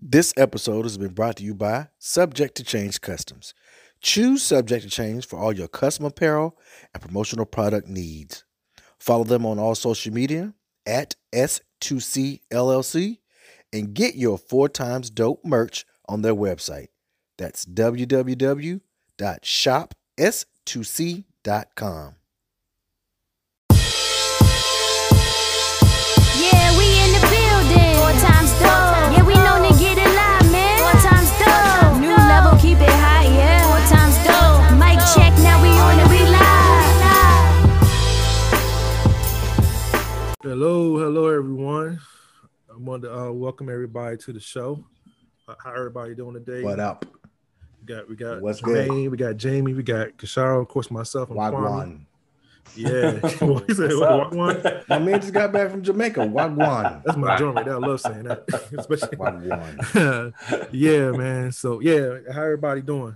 This episode has been brought to you by Subject to Change Customs. Choose Subject to Change for all your custom apparel and promotional product needs. Follow them on all social media at S2C LLC and get your four times dope merch on their website. That's www.shops2c.com. Yeah, Hello, hello everyone. I want to uh, welcome everybody to the show. Uh, how everybody doing today? What up? We got we got What's good? We got Jamie, we got Kashara, of course myself and Kwame. Wagwan. Yeah. what What's? Wagwan? My man just got back from Jamaica. Wagwan. That's my joint right there. I love saying that. Especially Wagwan. yeah, man. So yeah, how everybody doing?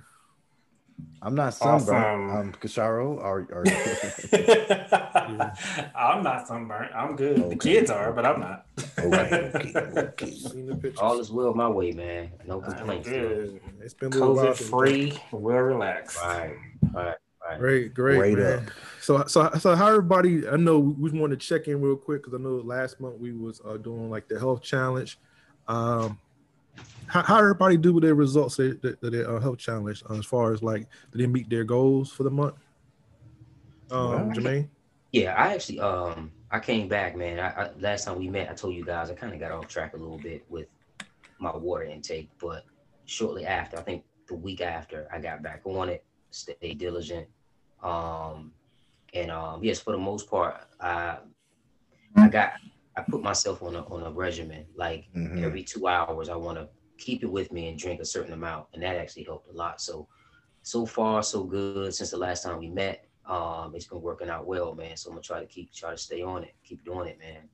I'm not sunburned. Awesome. I'm Kasharo. are or I'm not sunburnt. I'm good. Okay. The kids are, but I'm not. okay, okay, okay. Seen the pictures. All is well my way, man. No complaints. good. It's been a little COVID free, well relaxed. Right, right, right. Great, great, Great man. up. So, so, so, how everybody? I know we want to check in real quick because I know last month we was uh, doing like the health challenge. Um, how, how everybody do with their results? Their, their, their uh, health challenge uh, as far as like did they meet their goals for the month? Um, Well, Jermaine. Yeah, I actually um I came back, man. I, I last time we met, I told you guys I kind of got off track a little bit with my water intake, but shortly after, I think the week after, I got back on it, Stay diligent. Um and um yes, for the most part, I I got I put myself on a on a regimen. Like Mhm. every two hours, I want to keep it with me and drink a certain amount, and that actually helped a lot. So so far so good since the last time we met. Um, it's been working out well, man. So I'm gonna try to keep try to stay on it, keep doing it, man.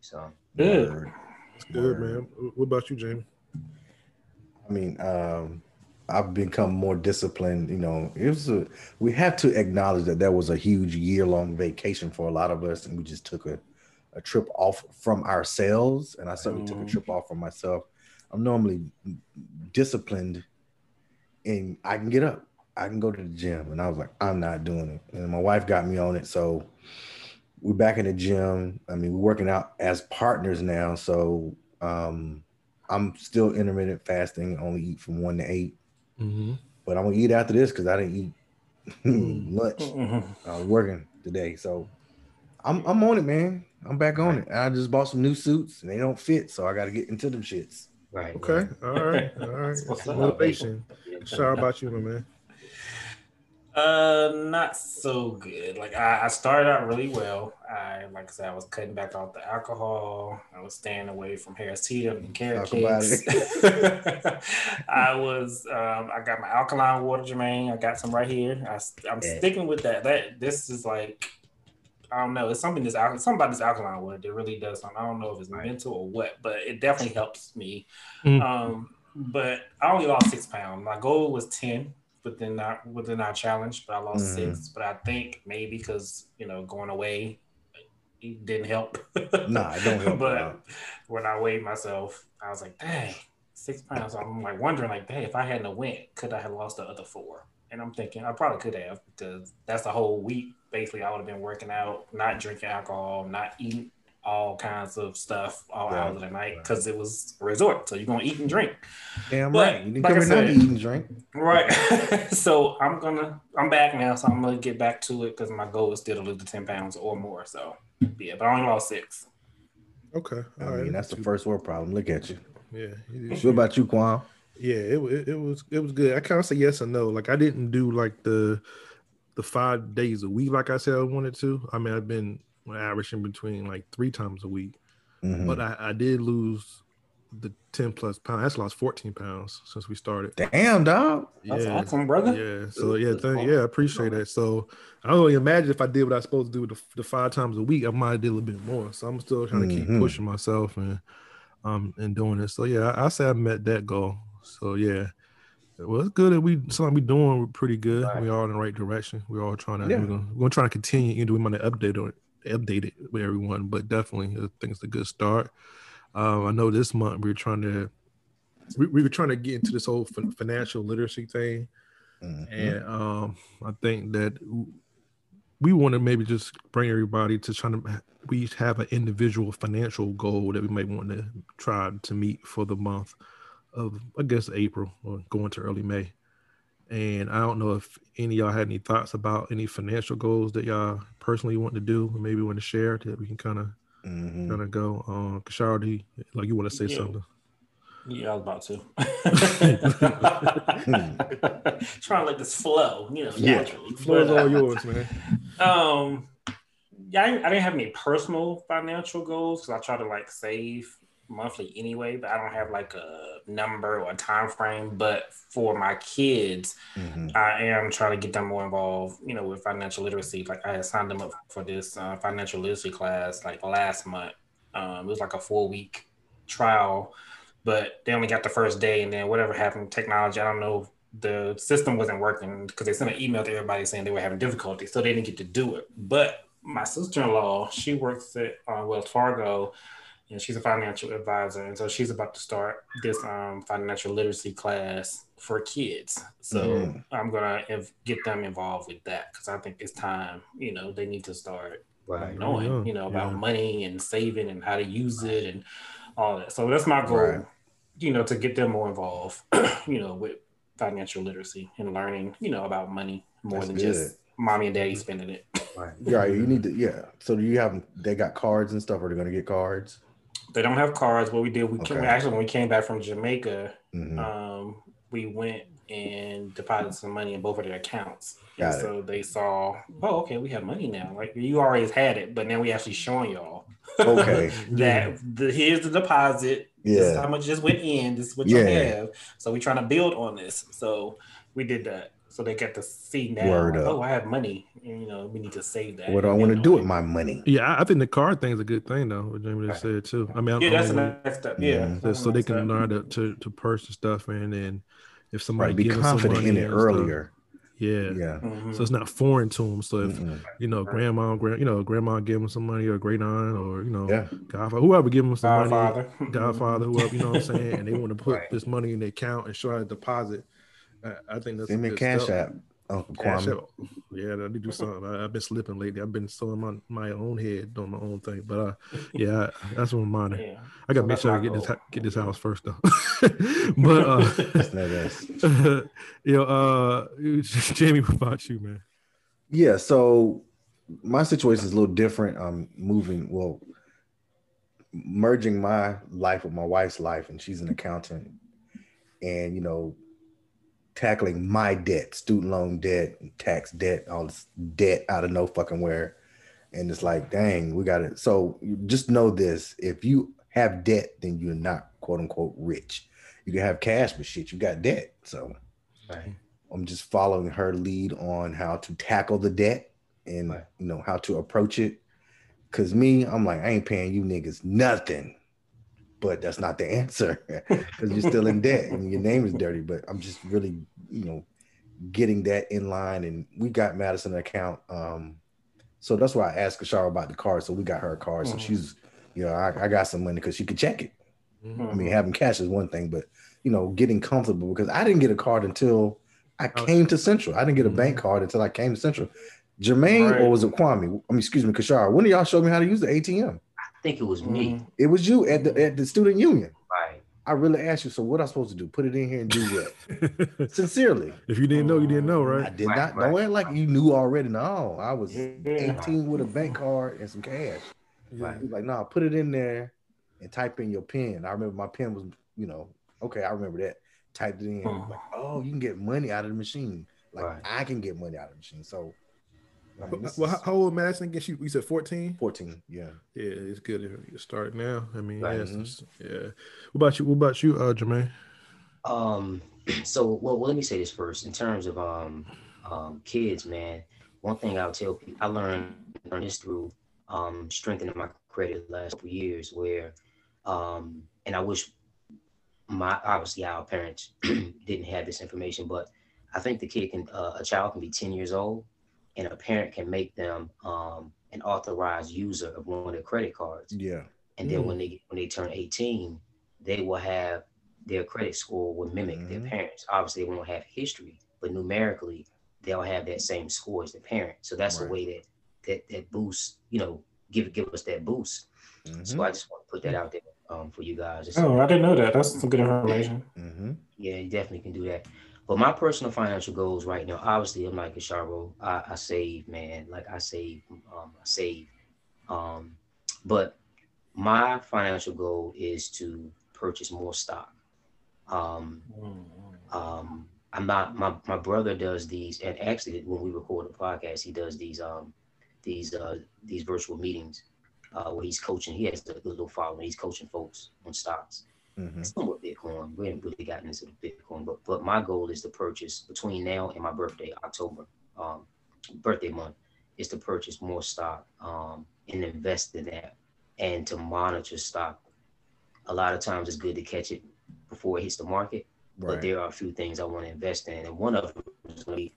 So Good. Word. Good man. What about you, Jamie? I mean, um, I've become more disciplined. You know, it was a, we have to acknowledge that there was a huge year long vacation for a lot of us, and we just took a, a trip off from ourselves. And I certainly took a Mhm. trip off from myself. I'm normally disciplined, and I can get up, I can go to the gym, and I was like, I'm not doing it. And my wife got me on it, so we're back in the gym. I mean, we're working out as partners now, so um, I'm still intermittent fasting, only eat from one to eight. Mm-hmm. But I'm gonna eat after this because I didn't eat Mm-hmm. I was working today, so I'm I'm on it, man. I'm back on it. I just bought some new suits and they don't fit, so I got to get into them shits. Right. Okay. All right. All right. What's up. Motivation. Sorry about you, my man. Uh, not so good. Like I, I started out really well. I, like I said, I was cutting back off the alcohol. I was staying away from Harris Teeter and carrot Talk cakes. I was, um, I got my alkaline water, Jermaine. I got some right here. I, am Yeah. sticking with that. That this is like, I don't know. It's something that's al- something about this alkaline water that really does something. I don't know if it's mental or what, but it definitely helps me. Mm. Um, but I only lost six pounds. My goal was ten within our within our challenge, but I lost Mhm. six. But I think maybe because you know going away it didn't help. Nah, it don't help but out. when I weighed myself, I was like, dang, six pounds. I'm like wondering, like, dang, if I hadn't went, could I have lost the other four? And I'm thinking I probably could have because that's a whole week. Basically, I would have been working out, not drinking alcohol, not eating all kinds of stuff all Right, hours of the night because it was a resort. So you're gonna eat and drink. Damn But, right. You didn't like come I in here to said- eat and drink. Right. so I'm gonna I'm back now, so I'm gonna get back to it because my goal is still to lose the ten pounds or more. So yeah, but I only lost six. Okay. I All mean, right. that's the first world problem. Look at you. Yeah. you- What about you, Quan? Yeah, it, it it was it was good. I kind of say yes and no. Like I didn't do like the the five days a week like I said I wanted to. I mean, I've been averaging between like three times a week, Mhm. but I, I did lose the ten plus pounds. That's lost fourteen pounds since we started. Damn, dog. That's yeah, awesome, brother. yeah. So yeah, thank, yeah, I appreciate that. So I don't really imagine if I did what I was supposed to do the, the five times a week, I might have did a little bit more. So I'm still trying to keep Mhm. pushing myself and um and doing it. So yeah, I, I say I met that goal. So yeah. Well, it's good that we something we doing We're pretty good. Right. We are in the right direction. We're all trying to Yeah. we're, gonna, we're gonna try to continue. You know, we might update it, update it with everyone, but definitely I think it's a good start. Um, I know this month we're trying to we, we were trying to get into this whole fin- financial literacy thing, Mhm. and um, I think that we want to maybe just bring everybody to trying to we have an individual financial goal that we may want to try to meet for the month of I guess April or going to early May. And I don't know if any of y'all had any thoughts about any financial goals that y'all personally want to do, or maybe want to share that we can kind of Mhm. kind of go. Um, Kashara, you, like you want to say Yeah. something? Yeah, I was about to. Trying to let this flow, you know, Yeah. naturally. Floor is all yours, man. Um, yeah, I, I didn't have any personal financial goals because I try to like save monthly anyway, but I don't have like a number or a time frame. But for my kids, Mhm. I am trying to get them more involved, you know, with financial literacy. Like I had signed them up for this uh, financial literacy class like last month. Um, it was like a four week trial, but they only got the first day, and then whatever happened, technology, I don't know. The system wasn't working because they sent an email to everybody saying they were having difficulty, so they didn't get to do it. But my sister in law, she works at uh, Wells Fargo, and she's a financial advisor, and so she's about to start this um, financial literacy class for kids. So Mhm. I'm gonna inv- get them involved with that because I think it's time. You know, they need to start Right. knowing, Yeah, you know, about yeah. money and saving and how to use it and all that. So that's my goal. Right. You know, to get them more involved. you know, with financial literacy and learning. You know, about money more That's than good. just mommy and daddy spending it. Right. Yeah, you need to. Yeah. So do you have? They got cards and stuff. Are they going to get cards? They don't have cards. What we did, we came, Okay. actually when we came back from Jamaica, Mhm. um, we went and deposited some money in both of their accounts. Got and it. so they saw, oh, okay, we have money now. Like you always had it, but now we actually showing y'all Okay. that the, here's the deposit. This is Yeah. how much just went in. This is what Yeah. you have. So we're trying to build on this. So we did that. So they get to see now. Word like, up. oh, I have money. And, you know, we need to save that. What do I want to do with my money? Yeah, I, I think the card thing is a good thing though. What Jamie just said too. I mean, I- Yeah, I that's the mean, next step. Yeah. That's so they can step. learn to, to to purchase stuff and then if somebody Right. Be gives some confident in money it and stuff, earlier. yeah. Yeah. Mhm. So it's not foreign to them. So if Mm-mm. you know grandma, grand, you know grandma give them some money or great aunt or you know Yeah. godfather, whoever give them some money, Godfather. godfather, whoever you know what I'm saying, and they want to put Right. this money in their account and show how to deposit. I, I think that's Send me good cash stuff. app, Uncle Cash Kwame. App. Yeah, I need to do something. I, I've been slipping lately. I've been sewing my, my own head, doing my own thing. But uh, yeah, I, that's what I'm on. Yeah. I got to So make sure I get this goal. hou- get this house first though. but uh, No, that's- you know, uh, Jamie, what about you, man? Yeah, so my situation is a little different. I'm moving, well, merging my life with my wife's life, and she's an accountant, and you know, tackling my debt, student loan debt, tax debt, all this debt out of no fucking where. And it's like, dang, we got it. So just know this: if you have debt, then you're not quote unquote rich. You can have cash, but shit, you got debt. So Right. I'm just following her lead on how to tackle the debt and Right. you know how to approach it. Cause me, I'm like, I ain't paying you niggas nothing. But that's not the answer. Because you're still in debt and your name is dirty. But I'm just really, you know, getting that in line. And we got Madison an account. Um, so that's why I asked Kashara about the card. So we got her a card. So Mhm. she's, you know, I, I got some money because she could check it. Mm-hmm. I mean, having cash is one thing, but you know, getting comfortable because I didn't get a card until I came to Central. I didn't get a bank card until I came to Central. Jermaine Right. or was it Kwame? I mean, excuse me, Kashara. When did y'all show me how to use the ATM? I think it was me. Mhm. It was you at the at the student union. Right. I really asked you, so what I supposed to do? Put it in here and do what? Sincerely. if you didn't know, you didn't know, right? I did Right, not right. don't act like you knew already. No, I was Yeah. 18 with a bank card and some cash. Right. He was like, nah, put it in there and type in your pin. I remember my pin was, you know, okay, I remember that. Typed it in. Hmm. Like, oh, you can get money out of the machine. Like Right. I can get money out of the machine. So I mean, Well, is how, how old Madison again? She, you said 14? 14. Yeah. Yeah, it's good if you start now. I mean, Right. yeah, it's- yeah. What about you? What about you, uh, Jermaine? Um, so well, well, let me say this first. In terms of um, um, kids, man, one thing I'll tell people, I learned, learned this through um, strengthening my credit the last couple years, where, um, and I wish my obviously our parents didn't have this information, but I think the kid can, uh, a child can be ten years old, and a parent can make them um, an authorized user of one of their credit cards Yeah. and then Mm. when they when they turn 18 they will have their credit score will mimic their Mhm. parents. Obviously, they won't have history, but numerically, they'll have that same score as the parent. So that's Right. a way that that that boosts, you know, give give us that boost. Mhm, So I just want to put that out there um, for you guys. It's- Oh, I didn't know that. That's some good information. mhm. yeah, you definitely can do that. But my personal financial goals right now, obviously, I'm like Kashara. I, I save, man. Like I save, um, I save. Um, but my financial goal is to purchase more stock. Um, um, I'm not. My my brother does these, and actually, when we record a podcast, he does these um these uh these virtual meetings uh where he's coaching. He has a little following. He's coaching folks on stocks Mhm. somewhat Bitcoin. We haven't really gotten into the Bitcoin, but but my goal is to purchase between now and my birthday, October, um, birthday month, is to purchase more stock um, and invest in that, and to monitor stock. A lot of times, it's good to catch it before it hits the market. But there are a few things I want to invest in, and one of them is going to be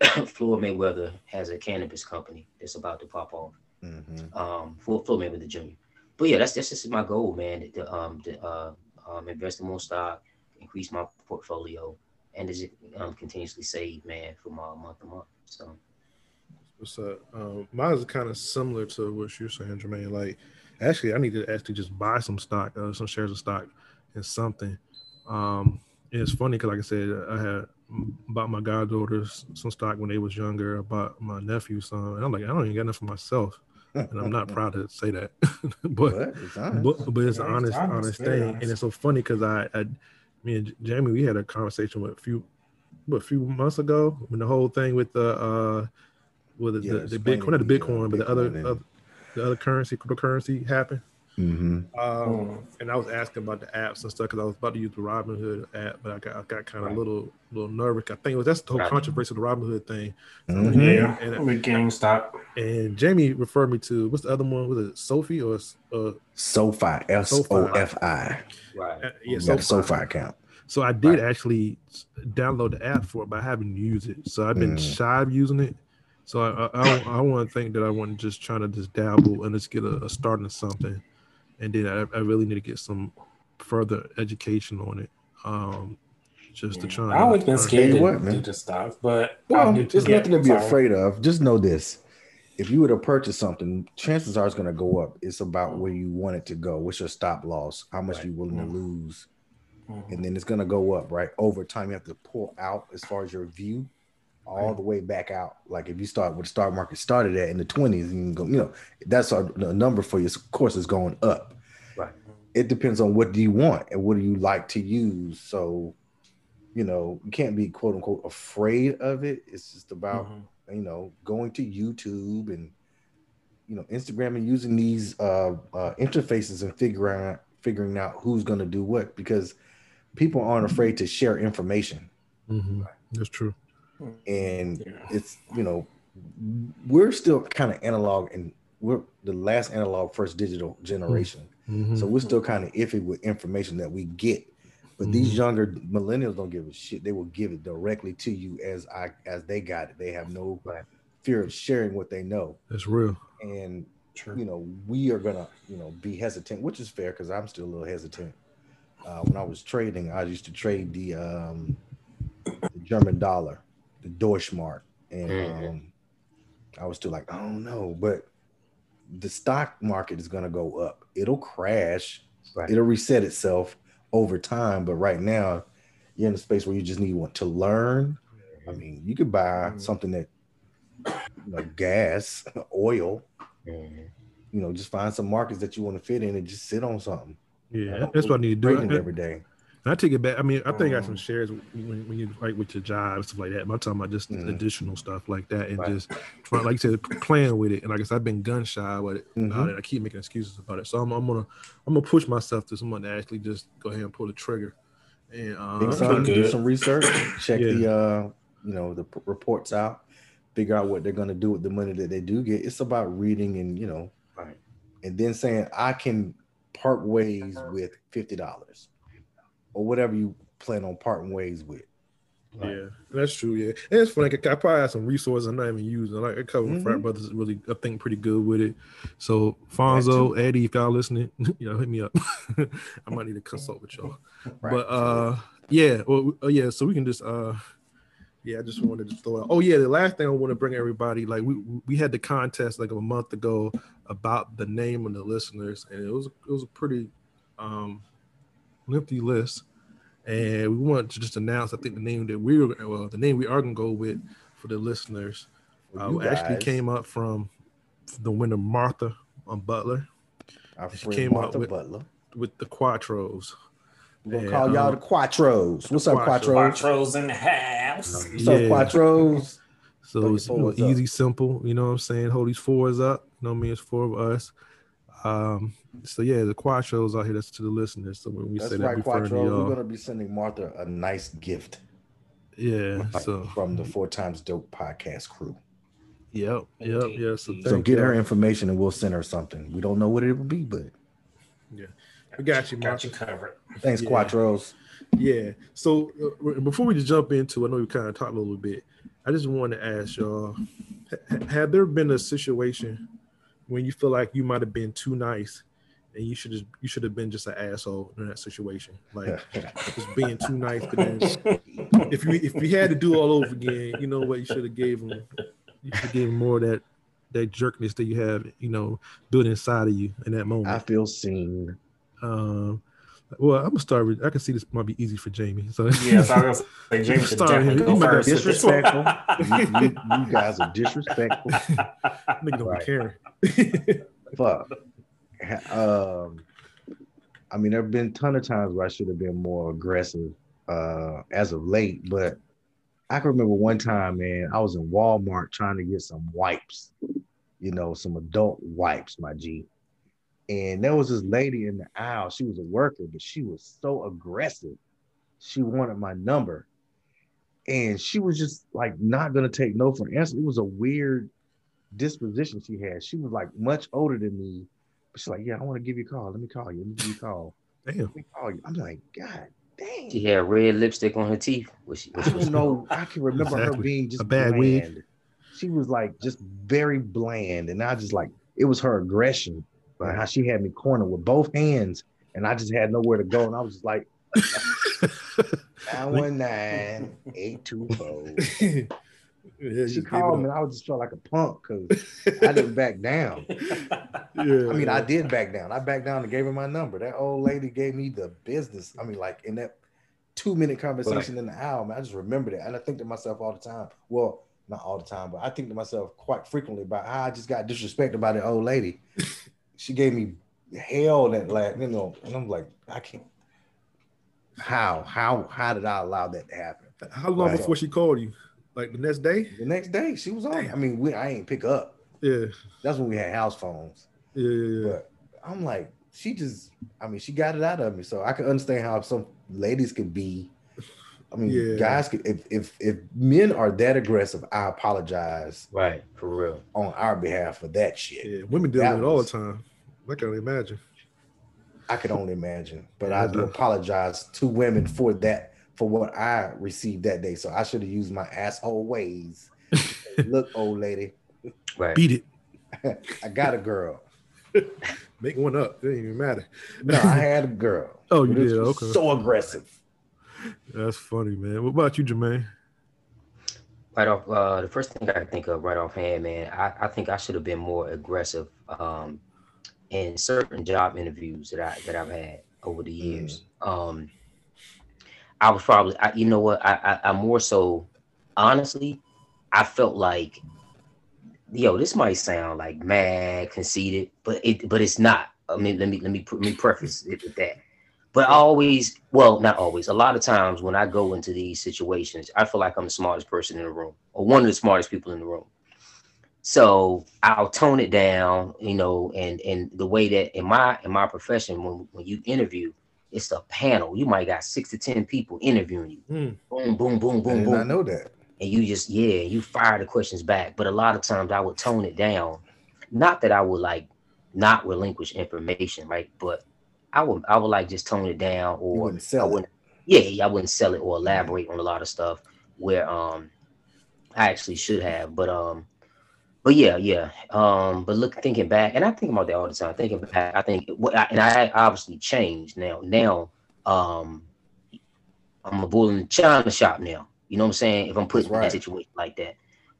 Floyd Mayweather has a cannabis company that's about to pop off Mhm. um for Floyd Mayweather Jr. But yeah, that's that's just my goal, man. To um to uh um invest in more stock, increase my portfolio, and just um continuously save, man, from uh, month to month. So What's up? Um, mine is kind of similar to what you're saying, Jermaine. Like, actually, I need to actually just buy some stock, uh, some shares of stock, in something. Um, and it's funny because, like I said, I had bought my goddaughters some stock when they was younger. I bought my nephew some, and I'm like, I don't even got enough for myself, and I'm not proud to say that, but But it's honest. but, but it's an honest, honest, honest thing, honest. and it's so funny because I, I, me and Jamie, we had a conversation with a few, what, a few months ago when the whole thing with the, uh, with the, Yeah, the, the Bitcoin, not the the, uh, Bitcoin, but the other, other, the other currency, cryptocurrency happened. Mhm. Um, Mm. and I was asking about the apps and stuff because I was about to use the Robinhood app, but I got, I got kind of Right. a little, little nervous. I think it was that's the whole Right. controversy of the Robinhood thing. Mhm. Yeah, And- with GameStop. And Jamie referred me to what's the other one? Was it Sophie or uh, SoFi, S O F I. right, uh, yeah, a SoFi. SoFi account. So I did Right. actually download the app for it, but I haven't used it. So I've been Mhm. shy of using it. So I, I, I, want to think that I want to just trying to just dabble and just get a, a start in something, and then I, I really need to get some further education on it. Um, just to try. I always been scared Tell you to what, man. do this stuff, but Well, I do it's too. nothing to be Sorry. afraid of. Just know this. If you were to purchase something, chances are it's going to go up. It's about where you want it to go. What's your stop loss? How much Right. you willing to Mhm. lose? Mhm. And then it's going to go up, right? Over time, you have to pull out as far as your view all Right. the way back out. Like if you start with the stock market started at in the 20s, you go, you know, that's our the number for you. Of course, is going up. Right. It depends on what do you want and what do you like to use. So, you know, you can't be quote unquote afraid of it. It's just about Mhm. you know going to YouTube and you know Instagram and using these uh, uh, interfaces and figuring out figuring out who's going to do what because people aren't afraid to share information Mhm. That's true. And Yeah. it's you know we're still kind of analog and we're the last analog first digital generation Mhm. so we're still kind of iffy with information that we get but these Mhm. younger millennials don't give a shit they will give it directly to you as i as they got it they have no fear of sharing what they know That's real. and True. you know we are gonna you know be hesitant which is fair because i'm still a little hesitant uh, when i was trading i used to trade the um the german dollar the deutschmark and Mhm. um i was still like I don't know, but the stock market is gonna go up it'll crash Right. it'll reset itself over time but right now you're in a space where you just need one to learn i mean you could buy Mhm. something that you know gas oil Mhm. you know, just find some markets that you want to fit in and just sit on something. Yeah, that's what I need to do. every day. And I take it back. I mean, I think I got some Um, shares when, when you like with your job and stuff like that. But I'm talking about just Mhm. additional stuff like that and Right. just trying, like you said, playing with it. And like I said, I've been gun shy with it. about Mhm. it. I keep making excuses about it. So I'm, I'm gonna I'm gonna push myself to someone to actually just go ahead and pull the trigger. And that's son, do some research, check Yeah. the uh, you know, the p- reports out, figure out what they're gonna do with the money that they do get. It's about reading and you know, Right. and then saying I can part ways with fifty dollars or whatever you plan on parting ways with. Right. Yeah, that's true. Yeah, and it's funny. 'cause I probably have some resources I'm not even using. Like a couple of frat brothers is really, I think, pretty good with it. So Fonzo, Eddie, if y'all listening, you know, hit me up. I might need to consult with y'all. Right. But uh, yeah, well, uh, yeah. So we can just uh, yeah. I just wanted to throw out. Oh yeah, the last thing I want to bring everybody like we we had the contest like a month ago about the name of the listeners, and it was it was a pretty um lengthy list and we want to just announce I think the name that we're well the name we are gonna go with for the listeners uh, You actually came up from the winner Martha on Butler Our she friend came up Martha with- Butler. with the Quattros. We're gonna Yeah, call y'all um, the Quattros. What's up, Quattros. Quattros? Quattros in the house. What's up, Yeah. Quattros? So it's you know, fours up. easy, simple. You know what I'm saying? Hold these fours up. You know what I mean? It's four of us. Um, so yeah, the Quattros out here. That's to the listeners. So when we That's say that, right, referring to Quattro. We're gonna be sending Martha a nice gift Yeah. So from the Four Times Dope podcast crew. yep, yep, Indeed. yeah. So, So So get her y'all. information and we'll send her something. We don't know what it will be, but yeah, We got you, Got Martha. you covered. thanks, Yeah. Quattros. Yeah. So uh, before we just jump into, I know we kind of talked a little bit. I just want to ask y'all: ha- Have there been a situation when you feel like you might have been too nice, and you should just you should have been just an asshole in that situation, like just being too nice? But then, if you if you had to do it all over again, you know what? You should have gave them. You should give them more of that that jerkness that you have, you know, built inside of you in that moment. I feel seen. Um, well, I'm gonna start with. I can see this might be easy for Jamie. So Yeah, so I was gonna say Jamie should definitely you go might first. have with this one. Disrespectful. you, you- you guys are disrespectful. nigga don't Right. be caring. Fuck. Um, I mean, there have been a ton of times where I should have been more aggressive uh, as of late, but I can remember one time, man, I was in Walmart trying to get some wipes, you know, some adult wipes, my G. And there was this lady in the aisle. She was a worker, but she was so aggressive. She wanted my number. And she was just like not gonna take no for an answer. It was a weird disposition she had. She was like much older than me. But she's like, Yeah, I want to give you a call. Let me call you. Let me give you a call. Damn. Let me call you. I'm like, God dang. She had red lipstick on her teeth. Was she, I was she don't know. I can remember her being just A bad wig. bland. She was like just very bland, and I just like it was her aggression, like how she had me cornered with both hands, and I just had nowhere to go, and I was just like, nine one nine eight two four. Yeah, She called me, and I was just felt like a punk because I didn't back down. Yeah. I mean, I did back down. I backed down and gave her my number. That old lady gave me the business. I mean, like in that two minute conversation in the hour, man, I just remember that. And I think to myself all the time. Well, not all the time, but I think to myself quite frequently about how I just got disrespected by the old lady. She gave me hell that last, you know, and I'm like, I can't. How? How how did I allow that to happen? How long Right. before she called you? Like the next day? The next day she was on. I mean, we I ain't pick up. Yeah. That's when we had house phones. Yeah, yeah, yeah. But I'm like, she just, I mean, she got it out of me. So I can understand how some ladies could be. I mean, Yeah. guys if if if men are that aggressive, I apologize right for real. on our behalf for that shit. Yeah, women deal That with it all the time. I can only imagine. I could only imagine. But I do uh-huh. apologize to women for that, for what I received that day. So I should have used my asshole ways. Look, old lady, Right. Beat it. I got a girl. Make one up. It didn't even matter. No, I had a girl. Oh, you But did? Okay. So aggressive. That's funny, man. What about you, Jermaine? Right off, uh, the first thing I think of right offhand, man, I, I think I should have been more aggressive um, in certain job interviews that I that I've had over the years. Um, I was probably, I, you know what, I, I I more so, honestly, I felt like, yo, this might sound like mad, conceited, but it but it's not. I mean, let me let me let me preface it with that. But I always, well, not always, a lot of times when I go into these situations, I feel like I'm the smartest person in the room or one of the smartest people in the room. So I'll tone it down, you know, and and the way that in my in my profession, when when you interview, it's a panel. You might got six to ten people interviewing you. Mm. Boom, boom, boom, boom, did boom I know that. and you just yeah you fire the questions back but a lot of times i would tone it down not that i would like not relinquish information right but i would i would like just tone it down You or wouldn't sell it. wouldn't, yeah i wouldn't sell it or elaborate on a lot of stuff where um I actually should have. But um but yeah, yeah. Um, but look, thinking back, and I think about that all the time. Thinking back, I think, what I, and I obviously changed now. Now, um, I'm a bull in the china shop now. You know what I'm saying? If I'm put in right. that situation like that,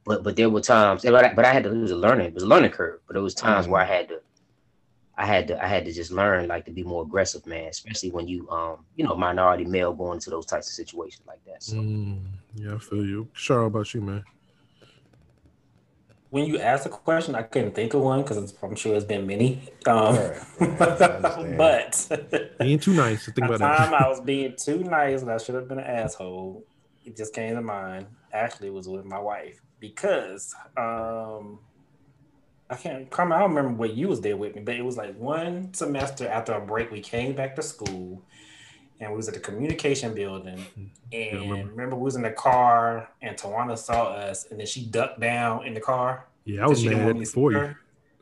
but but there were times, but I, but I had to. It was a learning. It was a learning curve. But there was times where I had to. I had to. I had to just learn like to be more aggressive, man. Especially when you um you know minority male going into those types of situations like that. So Mm, yeah, I feel you. Sure, how about you, man? When you asked the question, I couldn't think of one because I'm sure it's been many. Um, Right, right, but being too nice to think the about time that. I was being too nice and I should have been an asshole, it just came to mind. Actually, it was with my wife because um, I can't. Carmen, I don't remember what you was there with me, but it was like one semester after a break, we came back to school. And we was at the communication building, mm-hmm. and remember. remember. we was in the car, and Tawana saw us, and then she ducked down in the car. Yeah, I was mad want me it to see for you.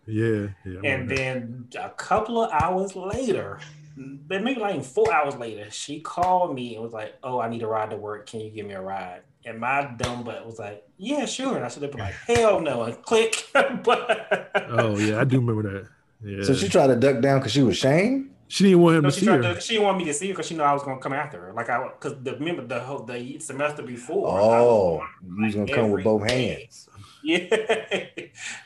Yeah, yeah. I And remember then a couple of hours later, but maybe like four hours later, she called me and was like, "Oh, I need a ride to work. Can you give me a ride?" And my dumb butt was like, "Yeah, sure." And I should have been like, "Hell no!" and click. but Oh yeah, I do remember that. Yeah. So she tried to duck down because she was shamed. She didn't want him no, to she see her. to, she didn't want me to see her because she knew I was gonna come after her. Like I, because the remember the whole the semester before. I was Oh, on you was gonna come with both day. hands. Yeah,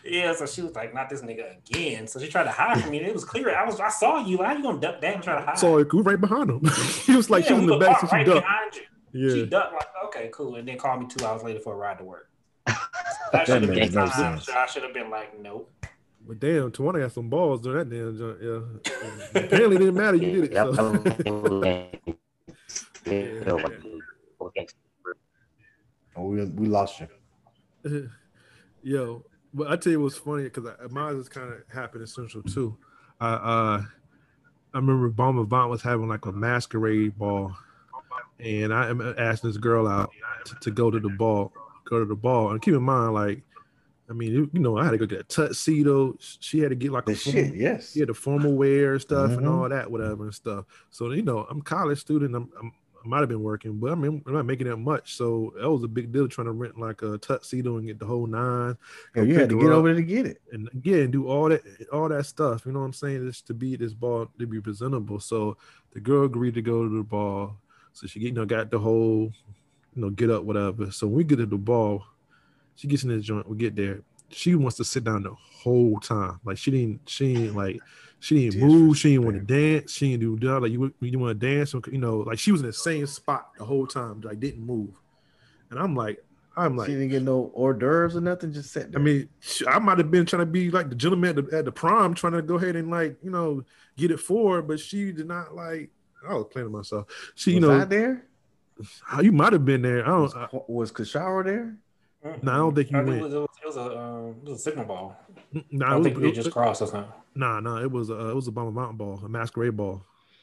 yeah. So she was like, "Not this nigga again." So she tried to hide from me. It was clear. I was, I saw you. How you gonna duck down and try to hide? So like, we right behind him. he was like, Yeah, she was in the back, so she right ducked. Behind you. She ducked like, okay, cool, and then called me two hours later for a ride to work. That That should have been no time. sense. I should have been like, nope. But damn, Tawana got some balls doing that damn joint. Yeah. Apparently it didn't matter. You did it. Yep, So. Oh, we, we lost you. Yo, but I tell you what's funny because mine just kind of happened in Central too. I uh, I remember Bomber Vaughn was having like a masquerade ball, and I am asking this girl out to, to go to the ball, go to the ball, and keep in mind like, I mean, you, you know, I had to go get a tuxedo. She had to get like The a shit, formal- yes. yeah, the formal wear and stuff and Mhm. all that, whatever and stuff. So you know, I'm a college student. I'm, I'm I might have been working, but I mean, I'm not making that much. So that was a big deal trying to rent like a tuxedo and get the whole nine Yeah, you had to get over there to get it. and again do all that all that stuff. You know what I'm saying? Just to be this ball to be presentable. So the girl agreed to go to the ball. So she you know got the whole you know get up whatever. So when we get to the ball, she gets in the joint. We get there. She wants to sit down the whole time. Like she didn't she ain't like she didn't move. She didn't want to dance. She didn't do that. Like you you want to dance. You know like she was in the same spot the whole time. Like didn't move. And I'm like I'm like she didn't get no hors d'oeuvres or nothing. Just sat There. I mean, I might have been trying to be like the gentleman at the, at the prom, trying to go ahead and like you know get it for her, but she did not like. I was playing to myself. She, you was know, I there? how you might have been there. I Was, don't. I, was Kashara there? No, I don't think you Uh, it went. was, it was, it was a um, it was a Sigma ball. nah, I it don't was, think we it, just crossed or something. nah, nah. It was uh, it was a Obama Mountain ball, a masquerade ball.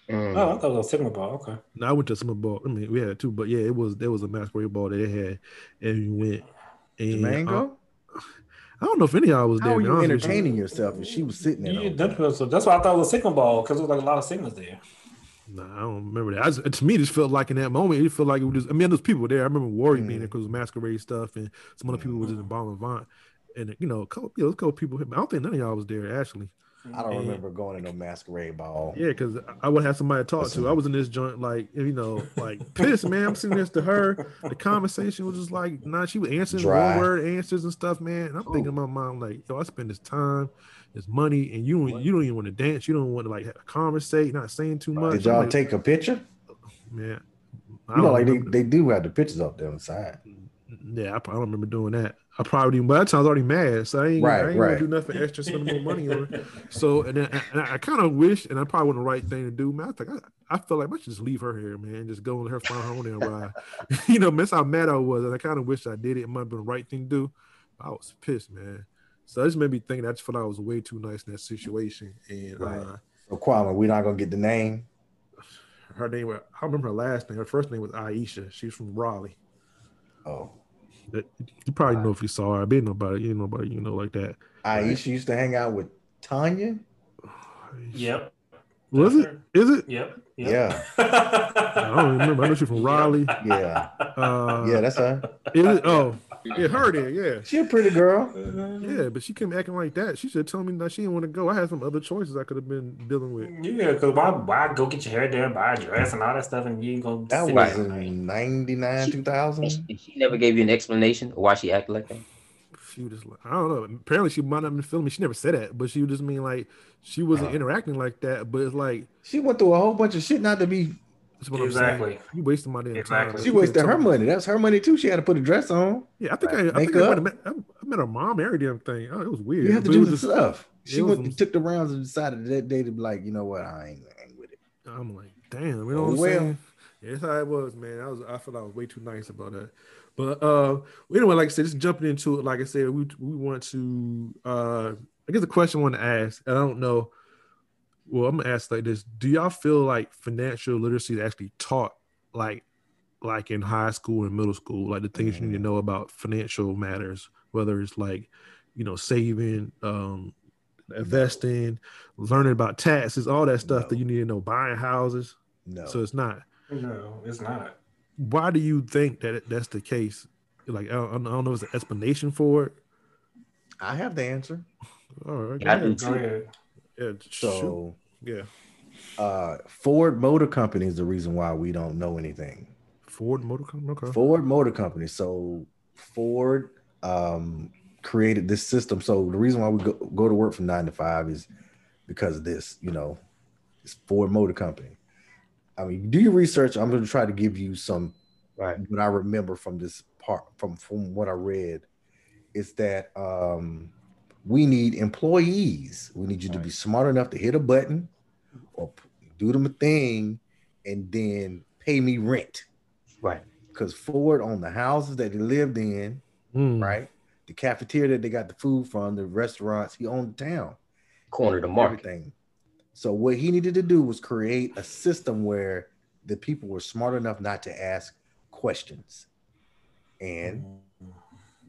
Mm. Oh, I thought it was a Sigma ball. Okay. No, I went to some ball. I mean, we had two, but yeah, it was there was a masquerade ball that they had, and we went. And, Mango? uh, I don't know if any of y'all was there. How were to be you entertaining yourself and she was sitting there? the Yeah, that's, what- so that's why I thought it was a Sigma ball because it was like a lot of Sigmas there. Nah, I don't remember that. I just, to me, it just felt like in that moment, it felt like it was just, I mean, there's people were there. I remember Worry being Mm. there because it was masquerade stuff, and some other people was in the bomb Avant. And, you know, a couple, you know, a couple people. I don't think none of y'all was there, actually. I don't And- remember going to no masquerade ball. Yeah, because I would have somebody to talk to. I was in this joint, like, you know, like pissed, man. I'm sitting next to her. The conversation was just like, nah, she was answering one word answers and stuff, man. And I'm thinking in my mind, like, yo, I spend this time, this money, and you don't, you don't even want to dance. You don't want to like conversate, not saying too much. Did y'all like, take a picture? man? I You know, don't like they, remember. they do have the pictures up there on the side. Yeah, I, probably don't remember doing that. I probably didn't. By that time, I was already mad, so I ain't, Right, I ain't right. gonna do nothing extra, spend more money on it. So, and then and I, I kind of wish, and I probably wasn't the right thing to do, man. I think I, I felt like I should just leave her here, man, just go and her find her own damn ride. you know, man, that's how mad I was, and I kind of wish I did it. It might have been the right thing to do. I was pissed, man. So that just made me think. I just felt I was way too nice in that situation, and Right. uh, So Kwame, we're not gonna get the name. her name. was- I don't remember her last name. Her first name was Aisha. She's from Raleigh. Oh, That, you probably know if you saw her. I didn't know about it. You didn't know about it, you know, like that. Aisha used to hang out with Tanya. Yep. Was That's it? her. Is it? Yep. Yeah, I don't remember. I know she's from Raleigh. yeah. Uh, yeah, that's her. it is- oh, yeah, her there, yeah. She a pretty girl. Yeah, but she came acting like that. She should tell me that she didn't want to go. I had some other choices I could have been dealing with. Yeah, because why, why go get your hair done, buy a dress and all that stuff, and you go That was there, in 99, 2000. She, she never gave you an explanation why she acted like that. She was just like, I don't know. Apparently, she might not have been feeling me. She never said that, but she would just mean like she wasn't Uh-huh. interacting like that. But it's like, She went through a whole bunch of shit not to be. that's what I'm Exactly. saying. You wasted my damn Exactly. time. She wasted her told money. That's her money too. She had to put a dress on. Yeah, I think Right. I, I think I, Makeup. might have met, I, I met her mom, every damn thing. Oh, it was weird. You have to But do the just- stuff. She went, some- took the rounds and decided that day to be like, you know what, I ain't, I ain't with it. I'm like, damn, you know Oh, what I'm well. saying? Yeah, that's how it was, man. I was, I felt I was way too nice about that. But uh, anyway, like I said, just jumping into it. Like I said, we we want to. Uh, I guess the question I want to ask. I don't know. Well, I'm gonna ask like this: Do y'all feel like financial literacy is actually taught, like, like in high school and middle school, like the things you need to know about financial matters, whether it's like, you know, saving, um, investing, learning about taxes, all that stuff that you need to know, buying houses. No. So it's not. no, it's not. Why do you think that that's the case? Like I don't, I don't know if there's an explanation for it. I have the answer. All right, Yeah, I go do ahead. Go. Yeah, So yeah, uh Ford Motor Company is the reason why we don't know anything. Ford Motor Company. Okay. Ford Motor Company. So Ford um created this system. So the reason why we go, go to work from nine to five is because of this, you know, it's Ford Motor Company. I mean, do your research. I'm gonna try to give you some Right. what I remember from this part from from what I read is that um we need employees. We need you to be smart enough to hit a button or do them a thing and then pay me rent. Right. Because Ford on the houses that he lived in, Mm. right? The cafeteria that they got the food from, the restaurants, he owned the town Corner the market. everything. So what he needed to do was create a system where the people were smart enough not to ask questions. And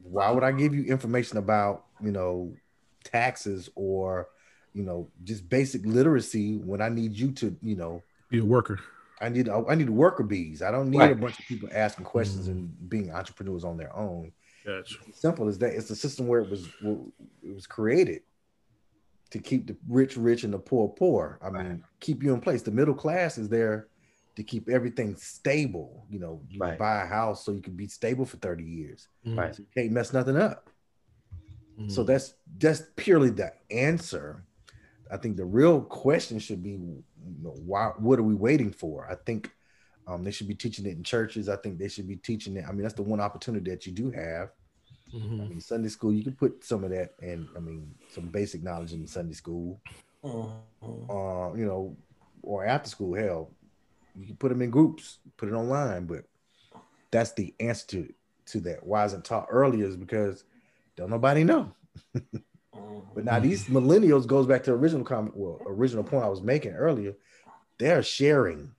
why would I give you information about, you know, taxes or, you know, just basic literacy when I need you to, you know, Be a worker. I need I need worker bees. I don't need Right. a bunch of people asking questions and being entrepreneurs on their own. Gotcha. Simple as that. It's the system where it was it was created to keep the rich rich and the poor poor. I mean, keep you in place. The middle class is there to keep everything stable. You know, you Right. buy a house so you can be stable for 30 years. Right. So you can't mess nothing up. Mm. So that's that's purely the answer. I think the real question should be, you know, why? What are we waiting for? I think um, they should be teaching it in churches. I think they should be teaching it. I mean, that's the one opportunity that you do have. I Mhm. mean, Sunday school, you can put some of that, and I mean, some basic knowledge in Sunday school. Mhm. Uh, you know, or after school, hell, you can put them in groups, put it online. But that's the answer to to that. Why isn't taught earlier? Is because don't nobody know. Mhm. But now these millennials goes back to the original comment, well, original point I was making earlier. They're sharing.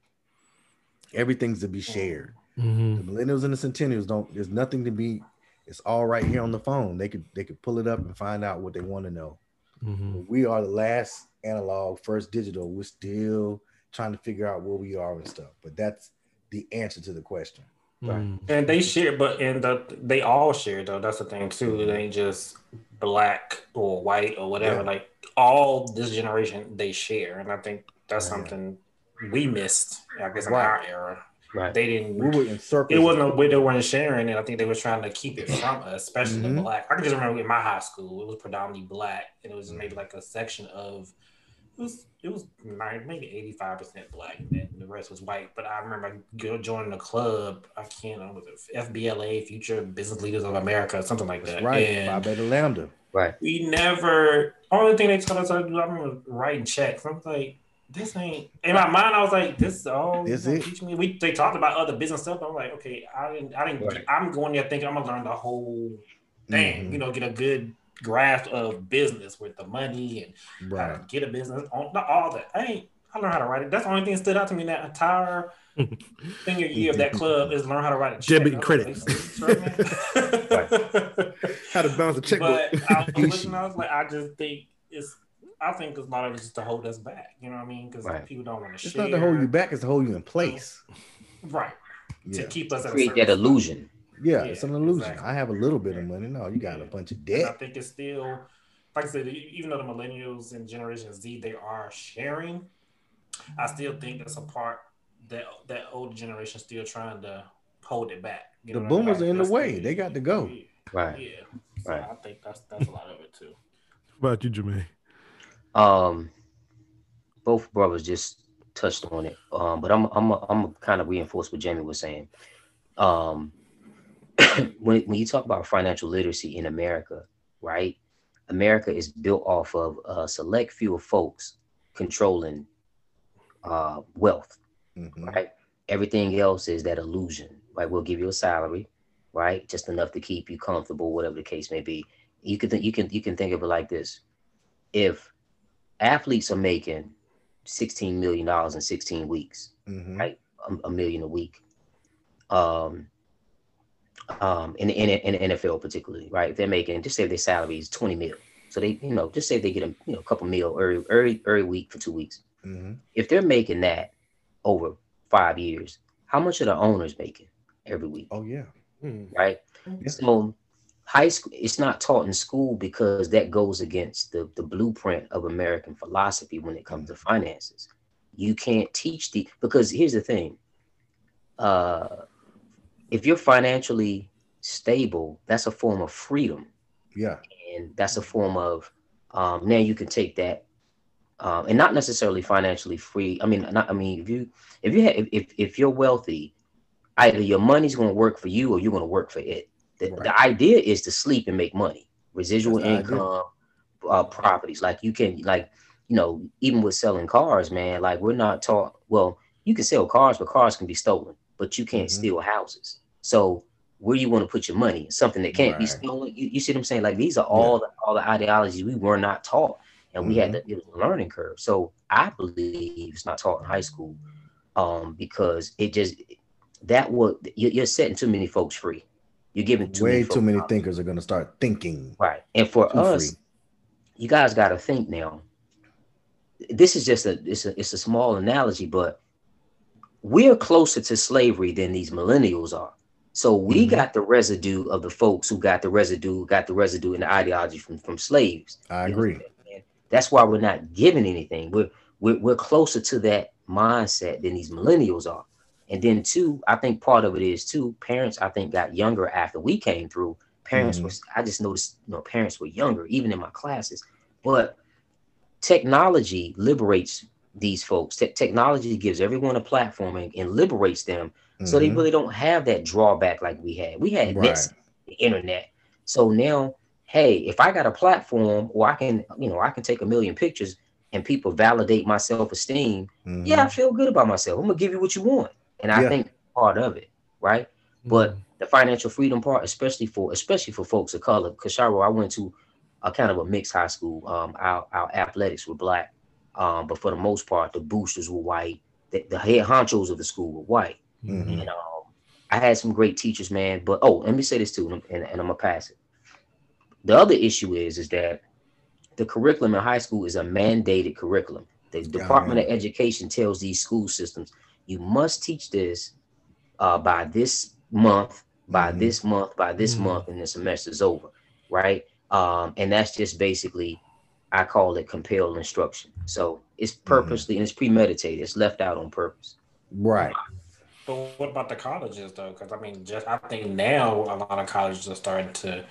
Everything's to be shared. Mhm. The millennials and the centennials don't. There's nothing to be. It's all right here on the phone. They could they could pull it up and find out what they want to know. Mhm. We are the last analog, first digital. We're still trying to figure out where we are and stuff. But that's the answer to the question. Mhm. And they share, but and the, they all share though. That's the thing too. It ain't just black or white or whatever. Yeah. Like all this generation, they share, and I think that's Yeah. something we missed. I guess in Right. our era, Right. they didn't. We were in circles. it wasn't a way they weren't sharing, and I think they were trying to keep it from us, especially Mhm. the black. I can just remember in my high school, it was predominantly black, and it was maybe like a section of it was it was maybe eighty five percent black, and the rest was white. But I remember joining the club. I can't remember was it FBLA, Future Business Leaders of America, something like That's that. right. And Phi Beta Lambda. Right. we never. Only thing they told us how to do, I remember writing checks. I'm like, this ain't. In my mind, I was like, this is all. This you it? Teach me. We they talked about other business stuff. I'm like, okay, I didn't. I didn't. Right. I'm going there thinking I'm gonna learn the whole thing. Mhm. You know, get a good grasp of business with the money and how Right. to get a business. On all that. I ain't. I learned how to write it. That's the only thing that stood out to me in that entire senior year of that club is learn how to write a check. Debit and credit. like, right. How to balance a checkbook. But I was listening, I was like, I just think it's. I think a lot of it's just to hold us back. You know what I mean? Because Right. people don't want to share. It's share. not to hold you back, it's to hold you in place. Right. Yeah. to keep us at a create that illusion. Yeah, Yeah, it's an illusion. exactly. I have a little bit of money. No, you got a bunch of And I debt. think it's still, like I said, even though the millennials and Generation Z they are sharing, I still think that's a part that that older generation still trying to hold it back. You The know what I mean? boomers are in the That's way. They got to go. Yeah, Right. yeah. So Right. I think that's that's a lot of it too. What about you, Jermaine? Um, both brothers just touched on it. Um, but I'm I'm I'm kind of reinforce what Jamie was saying. Um, when when you talk about financial literacy in America, right? America is built off of a select few of folks controlling uh, wealth, Mhm. right? Everything else is that illusion, right? We'll give you a salary, right? Just enough to keep you comfortable, whatever the case may be. You can th- you can you can think of it like this: if athletes are making sixteen million dollars in sixteen weeks, Mhm. right? A, a million a week. Um, um, in, in in the NFL particularly, right? If they're making just say their salary is twenty mil, so they you know just say they get a you know couple mil every every every week for two weeks. Mhm. If they're making that over five years, how much are the owners making every week, Oh yeah. right? Yeah. So high school it's not taught in school because that goes against the, the blueprint of American philosophy when it comes to finances. You can't teach the because here's the thing. Uh if you're financially stable, that's a form of freedom. Yeah. And that's a form of um now you can take that um and not necessarily financially free. I mean not I mean if you if you have if if, you're wealthy, either your money's gonna work for you or you're gonna work for it. The, Right. the idea is to sleep and make money, residual That's income, uh, properties. Like you can, like you know, even with selling cars, man. Like we're not taught. Well, you can sell cars, but cars can be stolen. But you can't Mhm. steal houses. So where do you want to put your money? Something that can't be stolen. You, you see what I'm saying? Like these are all the, all the ideologies we were not taught, and we had Mm-hmm. to. It was a learning curve. So I believe it's not taught in high school, um, because it just that would you're setting too many folks free. You're giving too Way many too many thinkers are gonna start thinking Right. And for us, free. you guys got to think now. This is just a it's a it's a small analogy, but we're closer to slavery than these millennials are. So we Mhm. got the residue of the folks who got the residue, got the residue in the ideology from from slaves. I agree. That's why we're not giving anything. We're, we're we're closer to that mindset than these millennials are. And then two, I think part of it is too. Parents, I think, got younger after we came through. Parents Mhm. were. I just noticed, you know, parents were younger, even in my classes. But technology liberates these folks. Te- technology gives everyone a platform and, and liberates them, so they Mhm. really don't have that drawback like we had. We had Right. nets, the internet. So now, hey, if I got a platform or I can, you know, I can take a million pictures and people validate my self-esteem, Mhm. yeah, I feel good about myself. I'm gonna give you what you want. And I Yeah. think part of it, right? But the financial freedom part, especially for especially for folks of color, because I went to a kind of a mixed high school. Um, our, our athletics were black, um, but for the most part, the boosters were white. The, the head honchos of the school were white. Mhm. And um, I had some great teachers, man. But oh, let me say this too, and, and, and I'm gonna pass it. The other issue is is that the curriculum in high school is a mandated curriculum. The Department of Education tells these school systems you must teach this uh, by this month, by Mhm. this month, by this Mhm. month, and the semester's over, right? Um, and that's just basically, I call it compelled instruction. So it's purposely and it's premeditated. It's left out on purpose. Right. But what about the colleges though? Because I mean, just I think now a lot of colleges are starting to,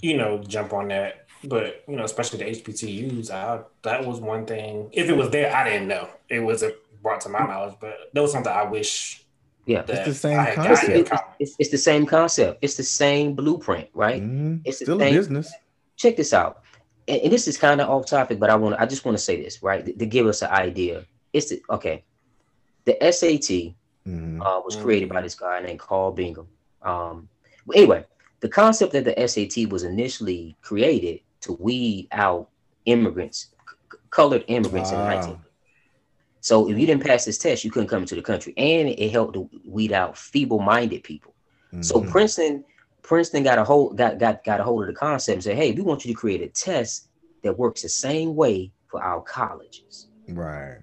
you know, jump on that. But you know, especially the HBCUs, I, that was one thing. If it was there, I didn't know it wasn't brought to my knowledge. But that was something I wish. Yeah. that the same concept. It's, it's, it's the same concept. It's the same blueprint, right? Mhm. It's the Still a same- business. check this out. And, and this is kind of off topic, but I want to I just want to say this, right? To, to give us an idea. It's the okay. The SAT Mhm. uh, was created by this guy named Carl Brigham. Um, but anyway, the concept that the SAT was initially created to weed out immigrants, c- colored immigrants in the Ah. 19th. So if you didn't pass this test, you couldn't come into the country, and it helped to weed out feeble-minded people. So Mhm. Princeton, Princeton got a hold got got got a hold of the concept and said, "Hey, we want you to create a test that works the same way for our colleges. right.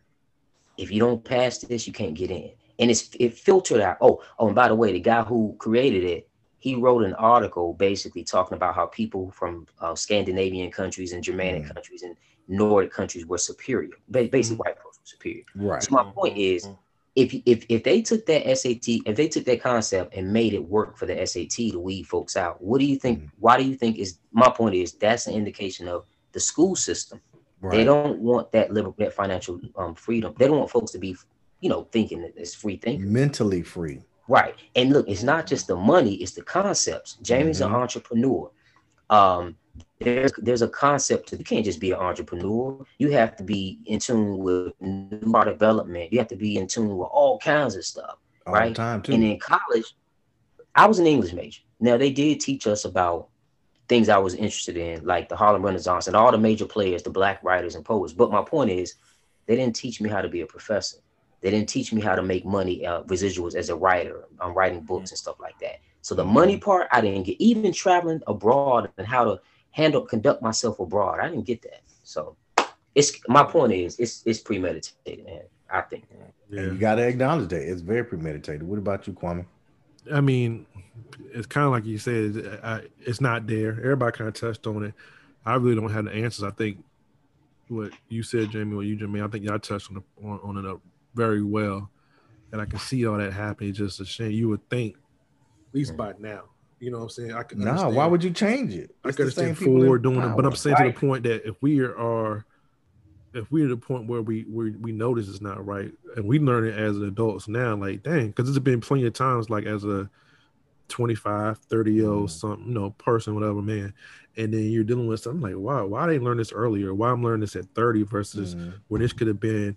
If you don't pass this, you can't get in." and it's it filtered out. Oh, oh, and by the way, the guy who created it, he wrote an article basically talking about how people from uh, Scandinavian countries and Germanic Mm. countries and Nordic countries were superior. Ba- Basically, white folks were superior. Right. So my point is, if if if they took that SAT, if they took that concept and made it work for the SAT to weed folks out, what do you think? Mhm. Why do you think is my point is that's an indication of the school system. Right. They don't want that liberal that financial um, freedom. They don't want folks to be, you know, thinking that it's free thinking. mentally free. Right. And look, it's not just the money, it's the concepts. Jamie's an Mhm. entrepreneur. Um, there's there's a concept to you can't just be an entrepreneur. You have to be in tune with new development. You have to be in tune with all kinds of stuff. All the Right. time too. And in college, I was an English major. Now they did teach us about things I was interested in, like the Harlem Renaissance and all the major players, the black writers and poets. But my point is, they didn't teach me how to be a professor. They didn't teach me how to make money, uh, residuals as a writer. I'm writing books and stuff like that. So the money part, I didn't get. Even traveling abroad and how to handle, conduct myself abroad, I didn't get that. So it's my point is, it's it's premeditated, man. I think. Yeah. You got to acknowledge that it's very premeditated. What about you, Kwame? I mean, it's kind of like you said, I, it's not there. Everybody kind of touched on it. I really don't have the answers. I think what you said, Jamie, what you, Jamie, I think y'all touched on, the, on, on it up very well. And I can see all that happening. Just a shame. You would think, at least by now, you know what I'm saying? I can Nah, understand. why would you change it? I It's can the same understand people in doing it, but I'm power. saying to the point that if we are, if we're at the point where we we we know this is not right, and we learn it as adults now, like dang, because it's been plenty of times, like as a 25, 30 year old Mhm. some you know person, whatever man, and then you're dealing with something like, wow, why I didn't learn this earlier? Why I'm learning this at 30 versus Mhm. when this could have been.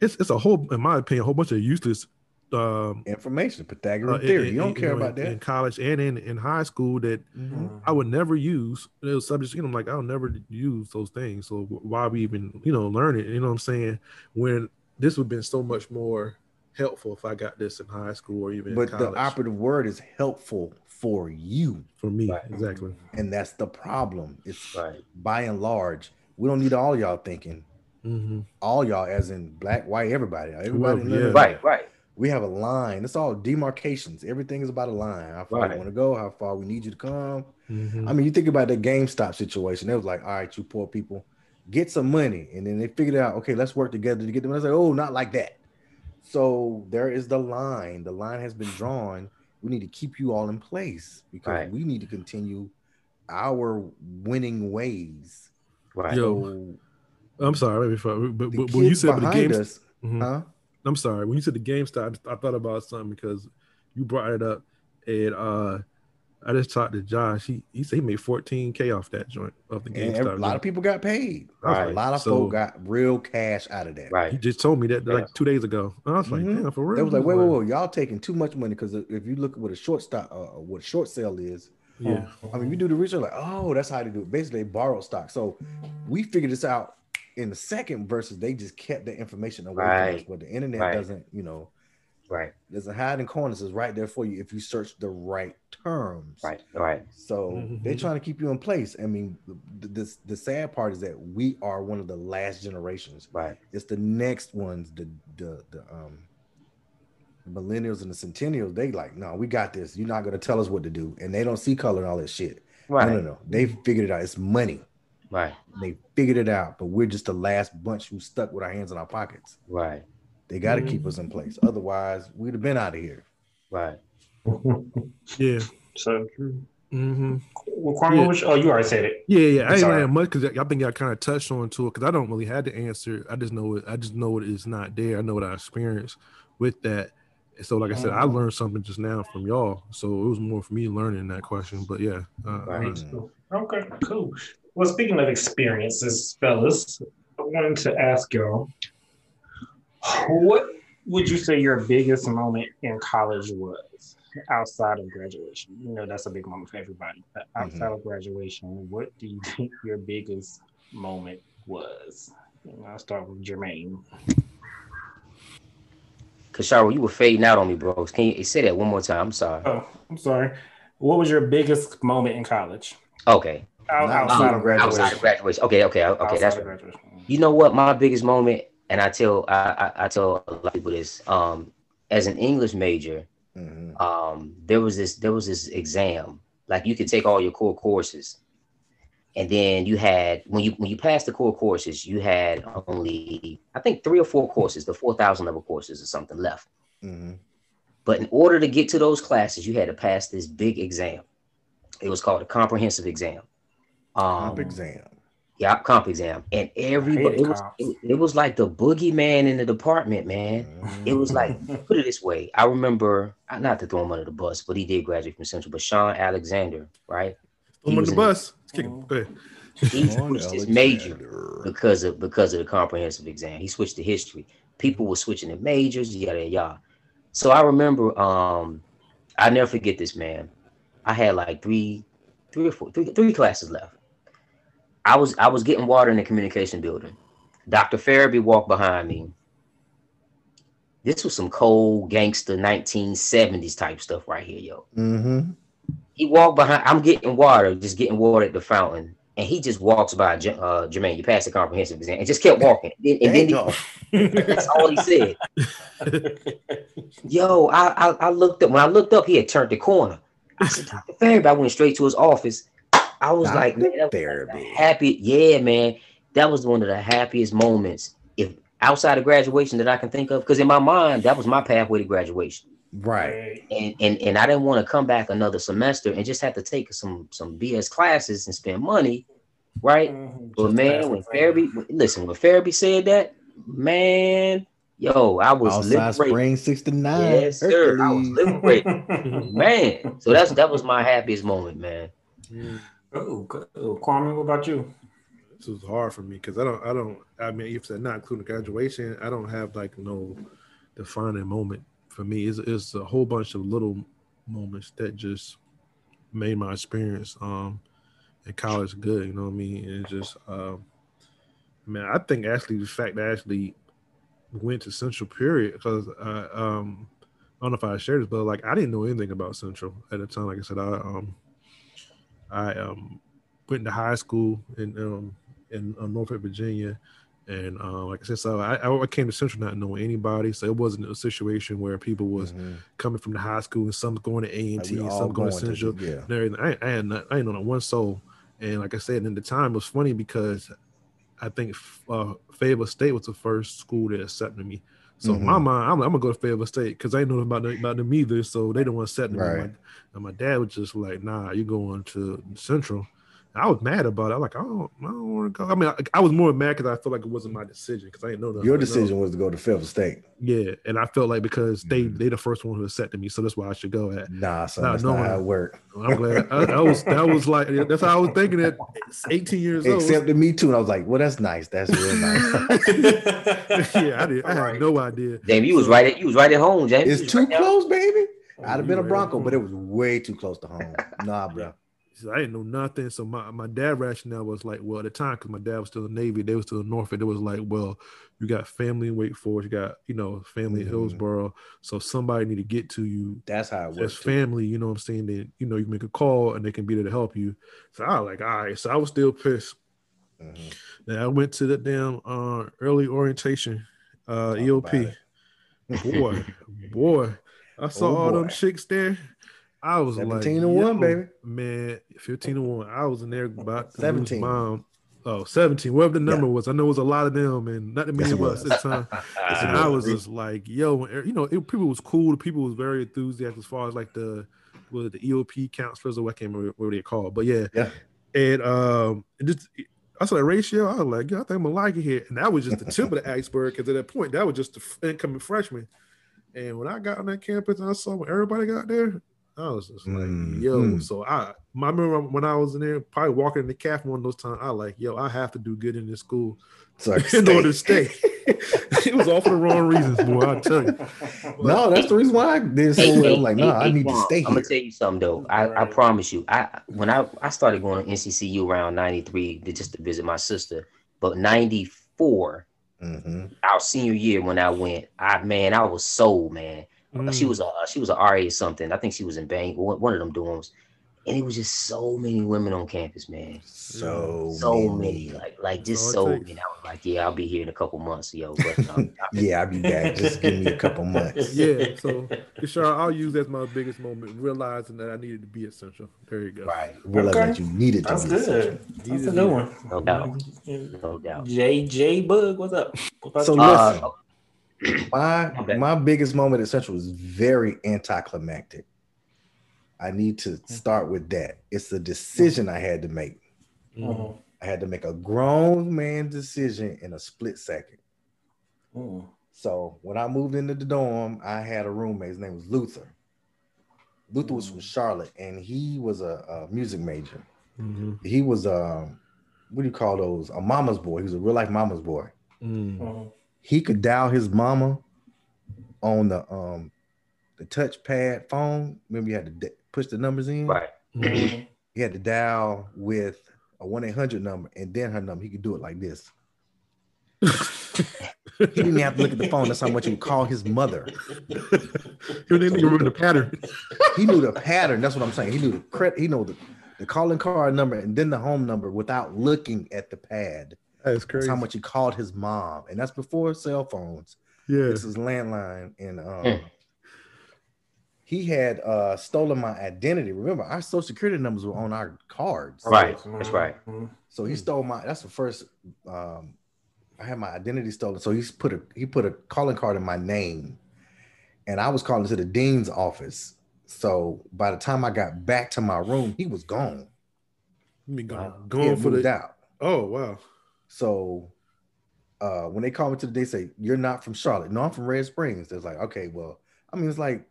It's it's a whole, in my opinion, a whole bunch of useless um information, uh, Pythagorean in- theory. in- You don't in- care know, about in, in college and in, in high school that Mhm. I would never use those subjects. You know, I'm like, I'll never use those things. So why we even, you know, learn it? You know what I'm saying? When this would have been so much more helpful if I got this in high school or even in But college. the operative word is helpful for you, for me, Right. exactly. and that's the problem. It's Right. by and large, we don't need all y'all thinking. Hmm All y'all, as in black, white, everybody. Everybody, Whoever, yeah. Right. Right. We have a line. It's all demarcations. Everything is about a line. How far Right. you want to go, how far we need you to come. hmm I mean, you think about the GameStop situation. It was like, all right, you poor people, get some money. And then they figured out, okay, let's work together to get them. I was like, oh, not like that. So there is the line. The line has been drawn. We need to keep you all in place because Right. we need to continue our winning ways. Right. Yo, So I'm sorry, before, but, but when you said the behind games, us, Mhm. huh? I'm sorry, when you said the GameStop, I thought about something because you brought it up, and uh, I just talked to Josh. He he said he made 14k off that joint of the And GameStop. every- a lot joint. of people got paid. Right. A lot of So- folk got real cash out of that. Right. He just told me that like Yeah. two days ago. And I was like, Mhm. damn, for real. They was like, wait, wait, wait, y'all taking too much money because if you look at what a short stock, uh, what a short sale is, Yeah. I mean, you do the research, like, oh, that's how they do it. Basically, they borrowed stock. So we figured this out in the second versus they just kept the information away from us. But the internet Right. doesn't, you know, Right. There's a hiding in corners. It's right there for you if you search the right terms. Right. Right. So they're Mhm. trying to keep you in place. I mean, the, the, the sad part is that we are one of the last generations. Right. It's the next ones, the the the um millennials and the centennials. They like, no, we got this. You're not gonna tell us what to do, and they don't see color and all that shit. Right. No, no, no. They figured it out. It's money. Right. They figured it out, but we're just the last bunch who stuck with our hands in our pockets. Right. They got to keep us in place. Otherwise, we'd have been out of here. Right. Yeah. so true. Mm-hmm. Well, Kwame, Yeah. which, oh, you already said it. Yeah, yeah. I ain't Sorry. really have much because I think y'all kind of touched on to it because I don't really have the answer. I just know it. I just know it is not there. I know what I experienced with that. And So, like I said, I learned something just now from y'all. So it was more for me learning that question. But yeah, uh, Right. Okay, cool. Well, speaking of experiences, fellas, I wanted to ask y'all, what would you say your biggest moment in college was outside of graduation? You know, that's a big moment for everybody. But mm-hmm. outside of graduation, what do you think your biggest moment was? Know, I'll start with Jermaine. Kashara, you were fading out on me, bro. Can you say that one more time? I'm sorry. Oh, I'm sorry. What was your biggest moment in college? Okay. Out, Not outside out of. Outside of graduation. Okay. Okay. Okay. Outside That's of right. graduation. You know what? My biggest moment, and I tell I, I, I tell a lot of people this. Um, as an English major, Mhm. um, there was this there was this exam. Like you could take all your core courses, and then you had when you when you passed the core courses, you had only I think three or four courses, the four thousand level courses or something left. Mhm. But in order to get to those classes, you had to pass this big exam. It was called a comprehensive exam. Um, Comp exam. yeah, comp exam, and everybody it was it, it was like the boogeyman in the department, man. It was like put it this way. I remember uh, not to throw him under the bus, but he did graduate from Central. But Sean Alexander, right? I'm He on was the bus. Let's kick him. Go ahead. He switched his major because of because of the comprehensive exam. He switched to history. People were switching to majors, yada yada. So I remember, um, I never forget this man. I had like three, three or four, three, three classes left. I was I was getting water in the communication building. Dr. Farabee walked behind me. This was some cold gangster 1970s type stuff right here, yo. Mhm. He walked behind. I'm getting water, just getting water at the fountain, and he just walks by. Uh, Jermaine, you passed the comprehensive exam, and just kept walking. And and then he- that's all he said. Yo, I, I I looked up when I looked up, he had turned the corner. I said, Dr. Farabee. I went straight to his office. I was like, man, that was the Farabee. happy. Yeah, man, that was one of the happiest moments. If outside of graduation that I can think of, because in my mind that was my pathway to graduation Right. and and and I didn't want to come back another semester and just have to take some some BS classes and spend money, right? Mhm. But Just man, pass when the Farabee, listen, when Farabee said that, man, yo, I was Outside liberated. Spring 69. Yes, sir. I was liberated, man. So that's that was my happiest moment, man. Oh. Oh, Kwame, what about you? This was hard for me because I don't, I don't, I mean, if it's not including graduation, I don't have like no defining moment for me. It's, it's a whole bunch of little moments that just made my experience um in college good. You know what I mean? And just, um, man, I think actually the fact that I actually went to Central period because I, um, I don't know if I shared this, but like I didn't know anything about Central at the time. Like I said, I um, I um went to high school in um in uh, Norfolk, Virginia, and uh, like I said, so I, I came to Central not knowing anybody, so it wasn't a situation where people was Mhm. coming from the high school and some going to A and T we and all some going to going to- Central yeah. and everything. I, I had not, I ain't know not one soul, and like I said, in the time it was funny because I think uh, Fayetteville State was the first school that accepted me. So in my mm-hmm. mind, I'm, I'm gonna go to Fayetteville State because I ain't know about them, about them either. So they don't want to set me. Right. Like, and my dad was just like, "Nah, you're going to Central." And I was mad about it. I was like, "I don't, I don't want to go." I mean, I, I was more mad because I felt like it wasn't my decision because I didn't know that. Your I didn't know. decision was to go to Fayetteville State. Yeah, and I felt like because they Mhm. they the first one who accepted me, so that's why I should go at. Nah, son, Nah, that's no not one- how it worked. I'm glad I, I was that was like that's how I was thinking at 18 years old. Accepted me too, and I was like, "Well, that's nice. That's real nice." yeah, I did. I had no idea. Damn, you was right at you was right at home, James. It's too right down- close, baby. I'd have been a. Bronco, but it was way too close to home. Nah, bro. So I didn't know nothing. So my, my dad rationale was like, well, at the time, because my dad was still in the Navy, they was still in Norfolk. It was like, well, you got family in Wake Forest, you got, you know, family in Mhm. Hillsboro. So somebody need to get to you That's how it works. family, you know what I'm saying? That, you know, you make a call and they can be there to help you. So I was like, all right. So I was still pissed. Mhm. Then I went to the damn uh, early orientation, uh, Talk EOP. Boy, boy, I saw Oh, all them chicks there. I was 17 like, to one, baby. Man, 15 to 1. I was in there about to 17. 17. Mom. Oh, 17, whatever the number was. I know it was a lot of them and not that many Yes, of us at the time. And I was. was just like, yo, you know, it, people was cool. The people was very enthusiastic as far as like the was it the EOP counselors or what I can't remember what they called. But yeah. Yeah. And um it just I saw that ratio. I was like, yeah, I think I'm gonna like it here. And that was just the tip of the iceberg because at that point, that was just the incoming freshman. And when I got on that campus and I saw when everybody got there, I was just like, Mm, yo. mm. So I, I remember when I was in there, probably walking in the cafe one of those times, I like, yo, I have to do good in this school So I in order to stay. it was all for the wrong reasons, boy. I tell you. No, that's the reason why I did so well. I'm like, no, I need to stay I'm gonna tell you something though. I, I promise you. I when I, I started going to NCCU around '93 to just to visit my sister, but '94, Mhm. our senior year when I went, I man, I was sold, man. She Mm. was a she was a RA something. I think she was in bank, one one of them dorms. and it was just so many women on campus, man. So So many, like like just so it takes. many. I was like, yeah, I'll be here in a couple months, yo. But um, yeah, I'll be back. Just give me a couple months. Yeah, so Kashara, I'll use that as my biggest moment, realizing that I needed to be essential. There you go. Right. Realize Okay. that you needed to That's be good. essential. That's Easy a to good one. no doubt, no doubt. JJ Bug, what's up? What about So you? listen, Uh, my Okay. my biggest moment at Central was very anticlimactic. I need to start with that. It's a decision I had to make. Mhm. I had to make a grown man decision in a split second. Mhm. So when I moved into the dorm, I had a roommate. His name was Luther. Luther was from Charlotte, and he was a, a music major. Mhm. He was um, what do you call those? A mama's boy. He was a real life mama's boy. Mm. He could dial his mama on the um the touchpad phone. Remember, you had to d- push the numbers in. right. Mhm. He had to dial with a one eight hundred number and then her number. He could do it like this. He didn't have to look at the phone. That's how much he would call his mother. You didn't even remember the pattern. He knew the pattern. That's what I'm saying. He knew the credit. He knew the, the calling card number and then the home number without looking at the pad. That's That's crazy. how much he called his mom, and that's before cell phones. Yeah. This is landline, and um, Mm. he had uh, stolen my identity. Remember, our social security numbers were on our cards. Right. That's right. Mhm. So he stole my. That's the first. Um, I had my identity stolen. So he's put a he put a calling card in my name, and I was calling to the dean's office. So by the time I got back to my room, he was gone. You mean Wow. going, He had for moved the. out. Oh wow. So uh, when they call me to the day, say you're not from Charlotte. No, I'm from Red Springs. They're like, okay, well, I mean, it's like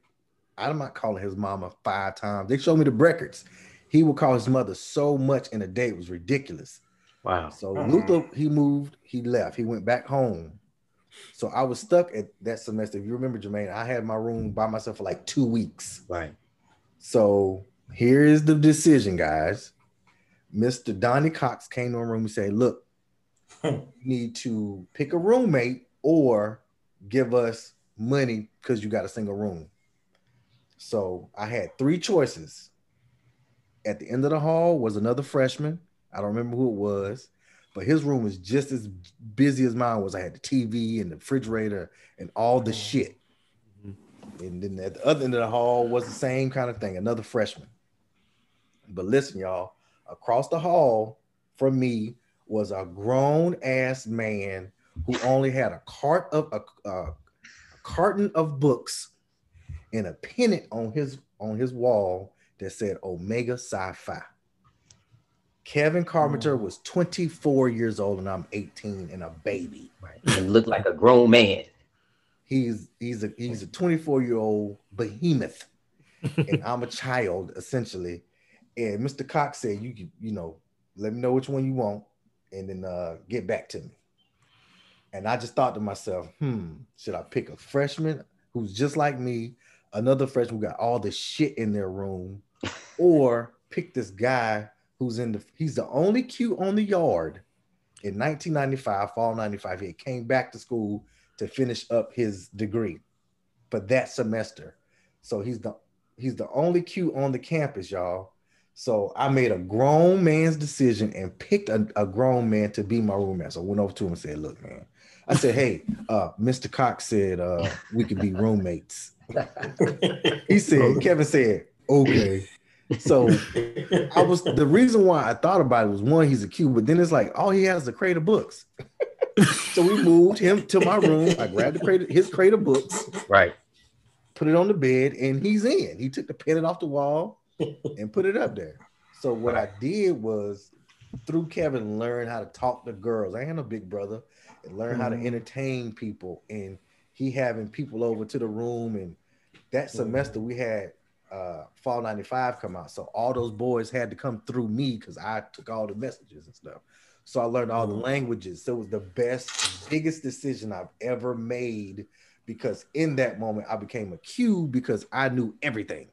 I'm not calling his mama five times. They showed me the records. He would call his mother so much in a day, it was ridiculous. Wow. So Uh-uh. Luther, he moved, he left, he went back home. So I was stuck at that semester. If you remember, Jermaine, I had my room by myself for like two weeks. Right. So here is the decision, guys. Mr. Donnie Cox came to my room and said, Look, you need to pick a roommate or give us money because you got a single room. So I had three choices. At the end of the hall was another freshman. I don't remember who it was, but his room was just as busy as mine was. I had the TV and the refrigerator and all the mm-hmm. shit. And then at the other end of the hall was the same kind of thing, another freshman. But listen, y'all, across the hall from me was a grown ass man who only had a cart of a, a, a carton of books and a pennant on his on his wall that said Omega Psi Phi. Kevin Carpenter mm. was 24 years old and I'm 18 and a baby. Right. He looked like a grown man. He's he's a he's a 24 year old behemoth, and I'm a child essentially. And Mr. Cox said, "You can you know let me know which one you want, and then uh, get back to me." And I just thought to myself, "Hmm, should I pick a freshman who's just like me, another freshman who got all the shit in their room, or pick this guy who's in the he's the only Q on the yard." In 1995, fall 95, he came back to school to finish up his degree for that semester. So he's the he's the only Q on the campus, y'all. So I made a grown man's decision and picked a, a grown man to be my roommate. So I went over to him and said, "Look, man," I said, "Hey, uh, Mr. Cox said uh, we could be roommates." He said, "Kevin said, okay." So I was the reason why I thought about it was one, he's a Q, but then it's like all he has is a crate of books. so we moved him to my room. I grabbed the crate, his crate of books, Right. put it on the bed, and he's in. He took the pennant off the wall and put it up there. So what I did was through Kevin learn how to talk to girls. I had a big brother and learn how to Mhm. entertain people. And he having people over to the room. And that semester we had uh fall 95 come out. So all those boys had to come through me because I took all the messages and stuff. So I learned all the languages. So it was the best, biggest decision I've ever made because in that moment I became a Q because I knew everything.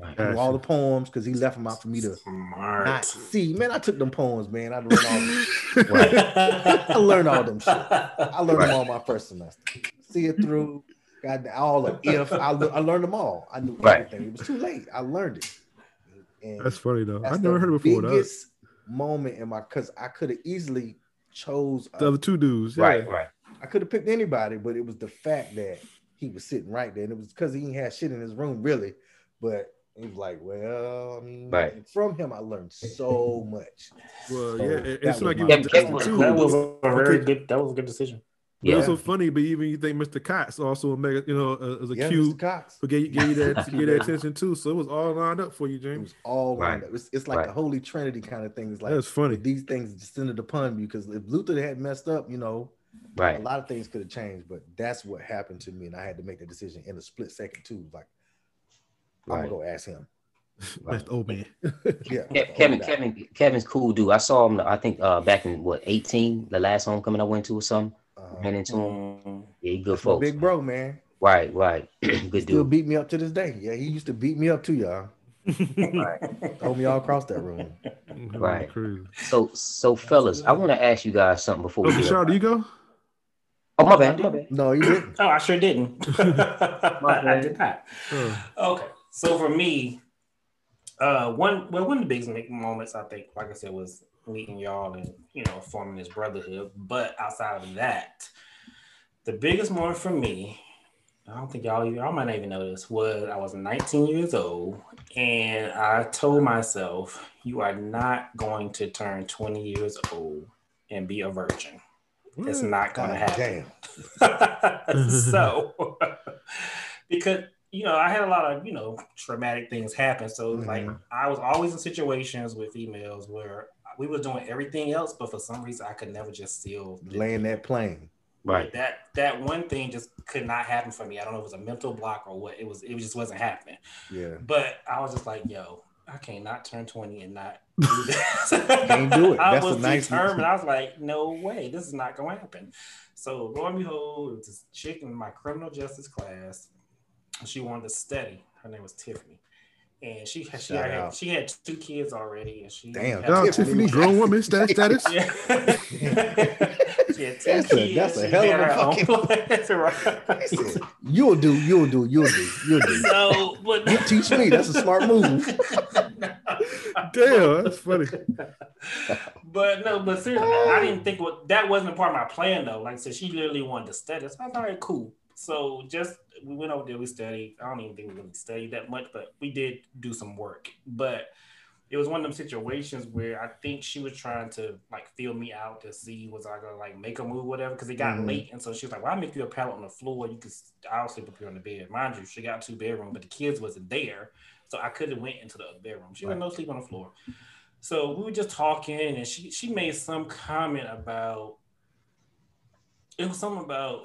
Right. I knew all the poems because he left them out for me to Smart. not see. Man, I took them poems, man. I learned all them. Right. I learned all them shit. I learned Right. them all my first semester. See it through. Got all the if. I, le- I learned them all. I knew Right. everything. It was too late. I learned it. And That's funny though. that's I never heard it before. That. biggest moment in my because I could have easily chose The other two dudes. Yeah. Right, right. I could have picked anybody, but it was the fact that he was sitting right there, and it was because he had shit in his room really. But he was like, "Well, I mean, Right. from him I learned so much." Well, So yeah. It, it that like was he was Kevin too. cool. That was a very Okay. good. That was a good decision. But it was so funny, but even you think Mr. Cox also Omega, you know, uh, as a Yeah, cue Mr. Cox. for gave, gave you that gave that attention too. So it was all lined up for you, James. It was all lined Right. up. It's, it's like Right. the Holy Trinity kind of thing. It's like That's funny. these things descended upon me because if Luther had messed up, you know, right, a lot of things could have changed. But that's what happened to me, and I had to make the decision in a split second too. Like, I'm gonna go ask him. That's old man. Yeah, Kevin, Kevin, Kevin's cool dude. I saw him. I think uh back in what 18, the last homecoming I went to or something. Uh, Ran into him. Mm. Yeah, he good that's my folks. big bro, man. Right, right. good dude. Still dude. beat me up to this day. Yeah, he used to beat me up too, y'all. Right. Throw me all across that room. Right. Crazy. So, so fellas, I want to ask you guys something before we Okay, get Shaw, up. do you go? Oh my bad, my bad. No, you didn't. Oh, I sure didn't. I did not. Oh, Okay, so for me, uh, one well, one of the biggest moments I think, like I said, was meeting y'all and you know forming this brotherhood. But outside of that, the biggest moment for me, I don't think y'all y'all might not even know this, was I was 19 years old and I told myself, you are not going to turn 20 years old and be a virgin. It's not going to happen. so because you know i had a lot of you know traumatic things happen. So it's like mm-hmm. i was always in situations with females where we were doing everything else but for some reason i could never just seal the- Laying that plane. Right. that that one thing just could not happen for me. I don't know if it was a mental block or what. It was it just wasn't happening. Yeah. but i was just like yo i can't not turn 20 and not do this. Can't do it. i That's a was nice- determined. I was like no way. This is not going to happen. So lo and behold, it was this chick in my criminal justice class. She wanted to study. Her name was Tiffany, and she had she Shout had, out. she had two kids already, and she Damn, had- Shout out Tiffany. Tiffany, grown woman, status, status. Yeah. she had two That's a- that's a hell of a her fucking- place, right? Said, You'll do, you'll do, you'll do, you'll do. so, but You teach me. That's a smart move. Damn, that's funny. But no, but seriously, I didn't think what that wasn't a part of my plan though. Like I said, she literally wanted to study. So I was all right, cool. So just we went over there, we studied. I don't even think we really studied that much, but we did do some work. But it was one of them situations where I think she was trying to like feel me out to see was I gonna like make a move, whatever, because it got Mhm. late. And so she was like, Well, I'll make you a pallet on the floor. You can I'll sleep up here on the bed. Mind you, she got two bedroom, but the kids wasn't there. So I could have went into the other bedroom. She was Right. no sleep on the floor. So we were just talking, and she she made some comment about it was something about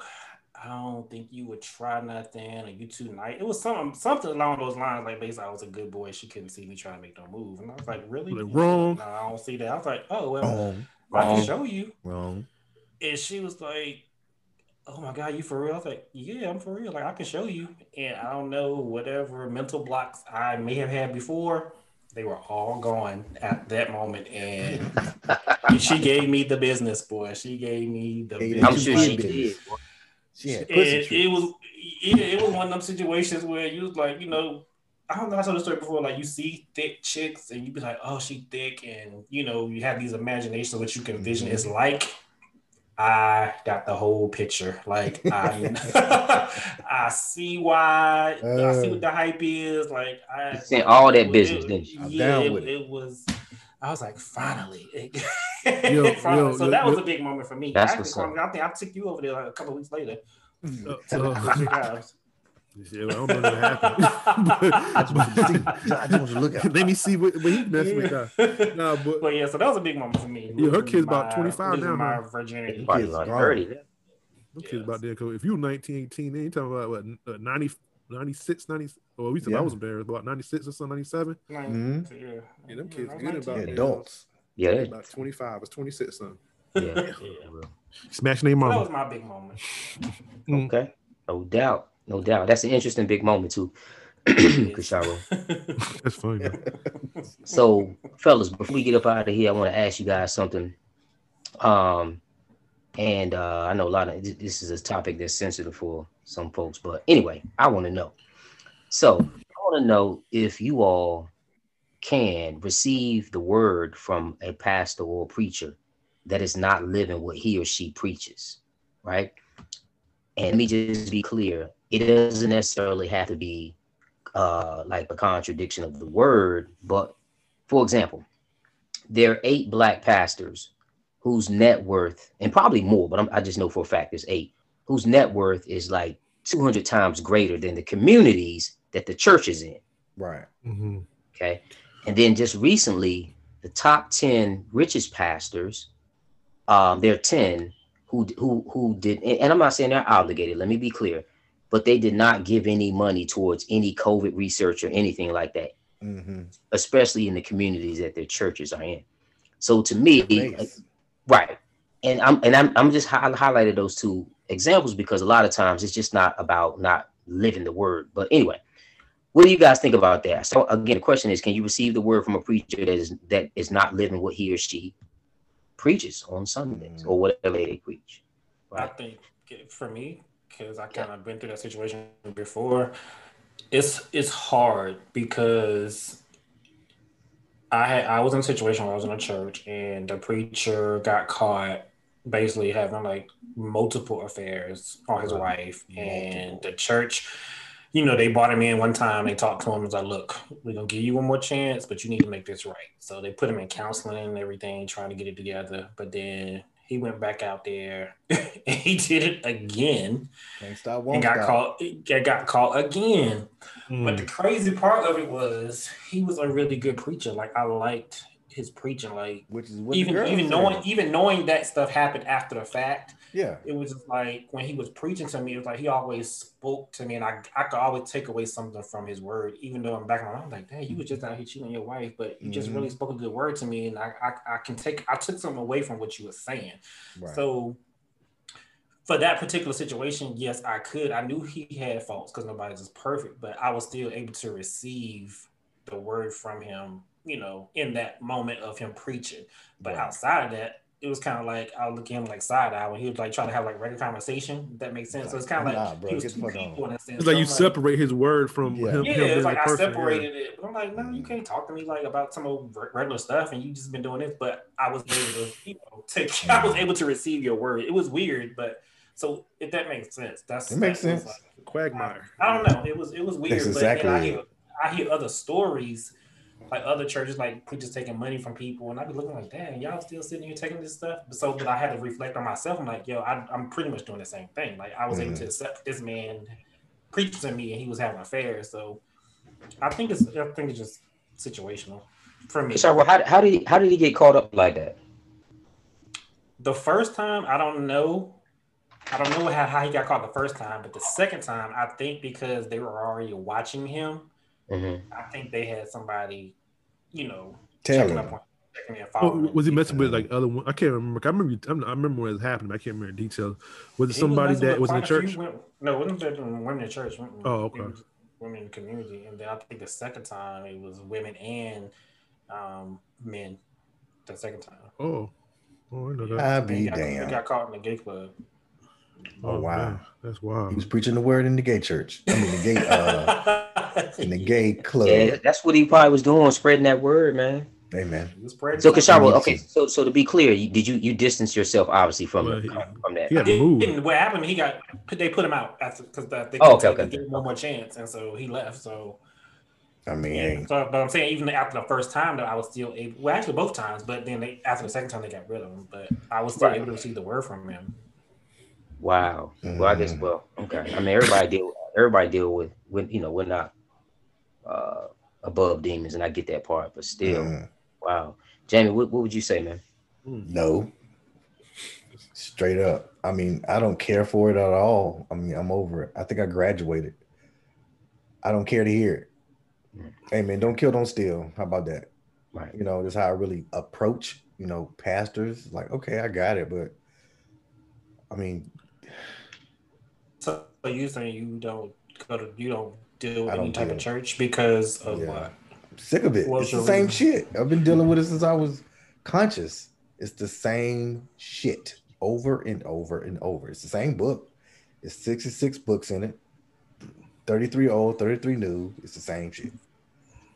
I don't think you would try nothing or you too nice. It was something something along those lines, like basically I was a good boy. She couldn't see me trying to make no move, and I was like, really? Like, wrong. No, I don't see that. I was like, oh well, Wrong, I can show you. wrong. And she was like, Oh my God, you for real? I was like, Yeah, I'm for real. Like, I can show you. And I don't know, whatever mental blocks I may have had before, they were all gone at that moment. And she gave me the business, boy. She gave me the business. I'm sure she did. She had And pussy it was it, it was one of them situations where you was like, you know, I don't know. I told the story before. Like you see thick chicks, and you be like, "Oh, she thick," and you know, you have these imaginations what you can envision it's like. I got the whole picture. Like I, I see why. I see what uh. the hype is. Like I You seen all that business, it- didn't you? Yeah, it, it. it was. I was like, finally. Yo, Finally. yo, so yo, that was a big moment for me. That's I, what's actually, I think I took you over there like a couple weeks later. Uh, uh, yeah, I don't know what happened. I just want to see. I just want to look at. Let me see what, what he messing with. That. Nah, but But yeah, so that was a big moment for me. Yeah, her losing kid's about 25 losing now, My man. virginity. Probably Kids like grown. 30. them kids about there. Cause if you 19, 18, they ain't talking about what uh, 90, 96, 90. Or we said Yeah. I was embarrassed about 96 or something, 97. Like, Mhm. so, yeah. Yeah, them kids I was good about Yeah, adults. Yeah, About 25, it's 26 something. yeah. Yeah. Smashing their So that was my big moment. Mm. Okay. No doubt. No doubt. That's an interesting big moment too. Kashara. That's funny. though. So, fellas, before we get up out of here, I want to ask you guys something. Um, and uh, I know a lot of this is a topic that's sensitive for some folks, but anyway, I want to know. So, I want to know if you all can receive the word from a pastor or a preacher that is not living what he or she preaches, right? And let me just be clear it doesn't necessarily have to be uh, like a contradiction of the word, but for example, there are eight black pastors whose net worth, and probably more, but I'm, I just know for a fact there's eight, whose net worth is like 200 times greater than the communities that the church is in. Right. Mm-hmm. Okay. And then just recently, the top 10 richest pastors, um, there are 10 who who who did, and I'm not saying they're obligated, let me be clear, but they did not give any money towards any COVID research or anything like that, Mm-hmm. especially in the communities that their churches are in. So to me, Base. Right. And I'm and I'm I'm just hi- highlighted those two examples because a lot of times it's just not about not living the word. But anyway, what do you guys think about that? So again, the question is, can you receive the word from a preacher that is that is not living what he or she preaches on Sundays or whatever they preach? I think for me, because I kind of been through that situation before, it's it's hard because I had I was in a situation where I was in a church and the preacher got caught basically having like multiple affairs on his wife, and the church. You know, they brought him in one time. They talked to him. Was like, "Look, we're gonna give you one more chance, but you need to make this right." So they put him in counseling and everything, trying to get it together. But then he went back out there and he did it again stop, and got stop. caught. Got got caught again. Mm. But the crazy part of it was he was a really good preacher. Like I liked his preaching. Like Which is what even even knowing even knowing that stuff happened after the fact, Yeah. it was just like when he was preaching to me, it was like he always spoke to me, and I I could always take away something from his word, even though I'm back in my mind, I'm like, hey, you was just out here cheating on your wife, but you just Mhm. really spoke a good word to me, and I, I I can take I took something away from what you were saying. Right. So for that particular situation, yes, I could. I knew he had faults because nobody's just perfect, but I was still able to receive the word from him, you know, in that moment of him preaching. But Right. outside of that, it was kind of like I would look at him like side eye when he was like trying to have like regular conversation. That makes sense. So it's kind of like Nah, bro, he was get two fuck on. people in a sense. It's like So you I'm separate his word from Yeah. him. yeah, him it's like I person, yeah. separated it. But I'm like, no, you can't talk to me like about some old regular stuff, and you just been doing this. But I was able to, you know, take. I was mm-hmm. able to receive your word. It was weird, but so if that makes sense, that's It makes that was sense. like- Quagmire. I don't know. It was it was weird, That's but then I exactly hear I hear other stories. Like other churches, like preachers taking money from people, and I'd be looking like, "Damn, y'all still sitting here taking this stuff." So that I had to reflect on myself. I'm like, "Yo, I, I'm pretty much doing the same thing. Like I was able Mhm. to accept this man preached to me, and he was having affairs. So I think it's I think it's just situational for me. So well, how, how did he, how did he get caught up like that? The first time, I don't know. I don't know how, how he got caught the first time, but the second time, I think because they were already watching him, Mhm. I think they had somebody, you know, Tell checking him. up on checking and Oh, following. him. was he messing with like other one? I can't remember. I remember. I'm- I remember when it happened. but I can't remember details. Was it He somebody messing that was in the quite a few church? women- no, it wasn't just women in church. mm-mm. Oh, okay. Women in the community, and then I think the second time it was women and um, men. The second time, Oh, oh, I know that. I be got, he damn. got caught in the gay club. Oh, wow. man, that's wild. He was preaching the word in the gay church. I mean, the gay, uh, in the gay club. Yeah, that's what he probably was doing, spreading that word, man. Amen. He was spreading So, something. Okay, to- so so to be clear, you, did you you distance yourself obviously from Well, he- from that? he had. Didn't- what happened? He got they put him out after because they Oh, couldn't okay, okay. gave him one more chance, and so he left. So I mean, yeah. So, but I'm saying even after the first time, though, I was still able. Well, actually both times, but then they, after the second time, they got rid of him. But I was still Right. able to receive the word from him. Wow. Well, I guess Mm. well, okay. I mean, everybody deal everybody deal with with you know we're not uh above demons, and I get that part, but still, mm, wow. Jamie, what, what would you say, man? no. Straight up. I mean, I don't care for it at all. I mean, I'm over it. I think I graduated. I don't care to hear it. Mm. Hey man, don't kill, don't steal. How about that? Right. You know, that's how I really approach, you know, pastors. Like, okay, I got it, but I mean, So you saying you don't go to you don't deal with any type of church because of Yeah. what? I'm sick of it. What's it's the your same shit. I've been dealing with it since I was conscious. It's the same shit over and over and over. It's the same book. It's 66 books in it. 33 old, 33 new. It's the same shit.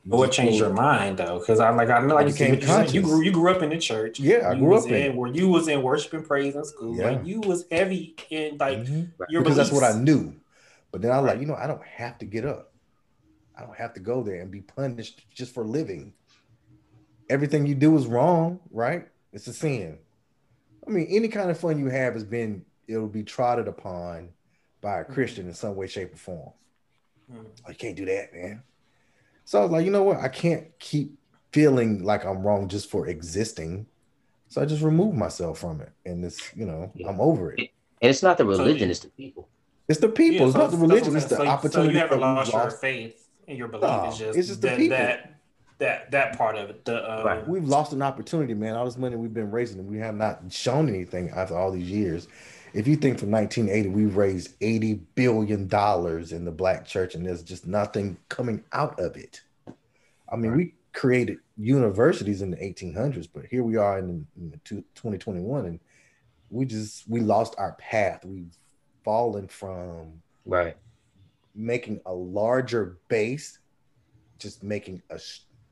But what changed your mind though? Because I like I know like you, said, became you, grew you grew up in the church. Yeah, I grew up in it. where you was in worship and praise in school. Yeah. Like you was heavy in like Mhm. your because that's what I knew. But then I like, you know, I don't have to get up. I don't have to go there and be punished just for living. Everything you do is wrong, right? It's a sin. I mean, any kind of fun you have has been it'll be trotted upon by a Christian in some way, shape, or form. Mm. Oh, you can't do that, man. So I was like, you know what? I can't keep feeling like I'm wrong just for existing. So I just removed myself from it. And it's, you know, Yeah. I'm over it. And it's not the So- religion, it's the people. It's the people, Yeah, it's so- not the religion, it's the. So- opportunity. So you haven't lost your lost. faith in your belief. No, it's just, it's just the that, people. that that that part of it. The um, Right. We've lost an opportunity, man. All this money we've been raising, we have not shown anything after all these years. If you think from 1980, we've raised 80 billion dollars in the black church, and there's just nothing coming out of it. I mean, we created universities in the 1800s, but here we are in, in 2021, and we just we lost our path. We've fallen from Right. making a larger base, just making a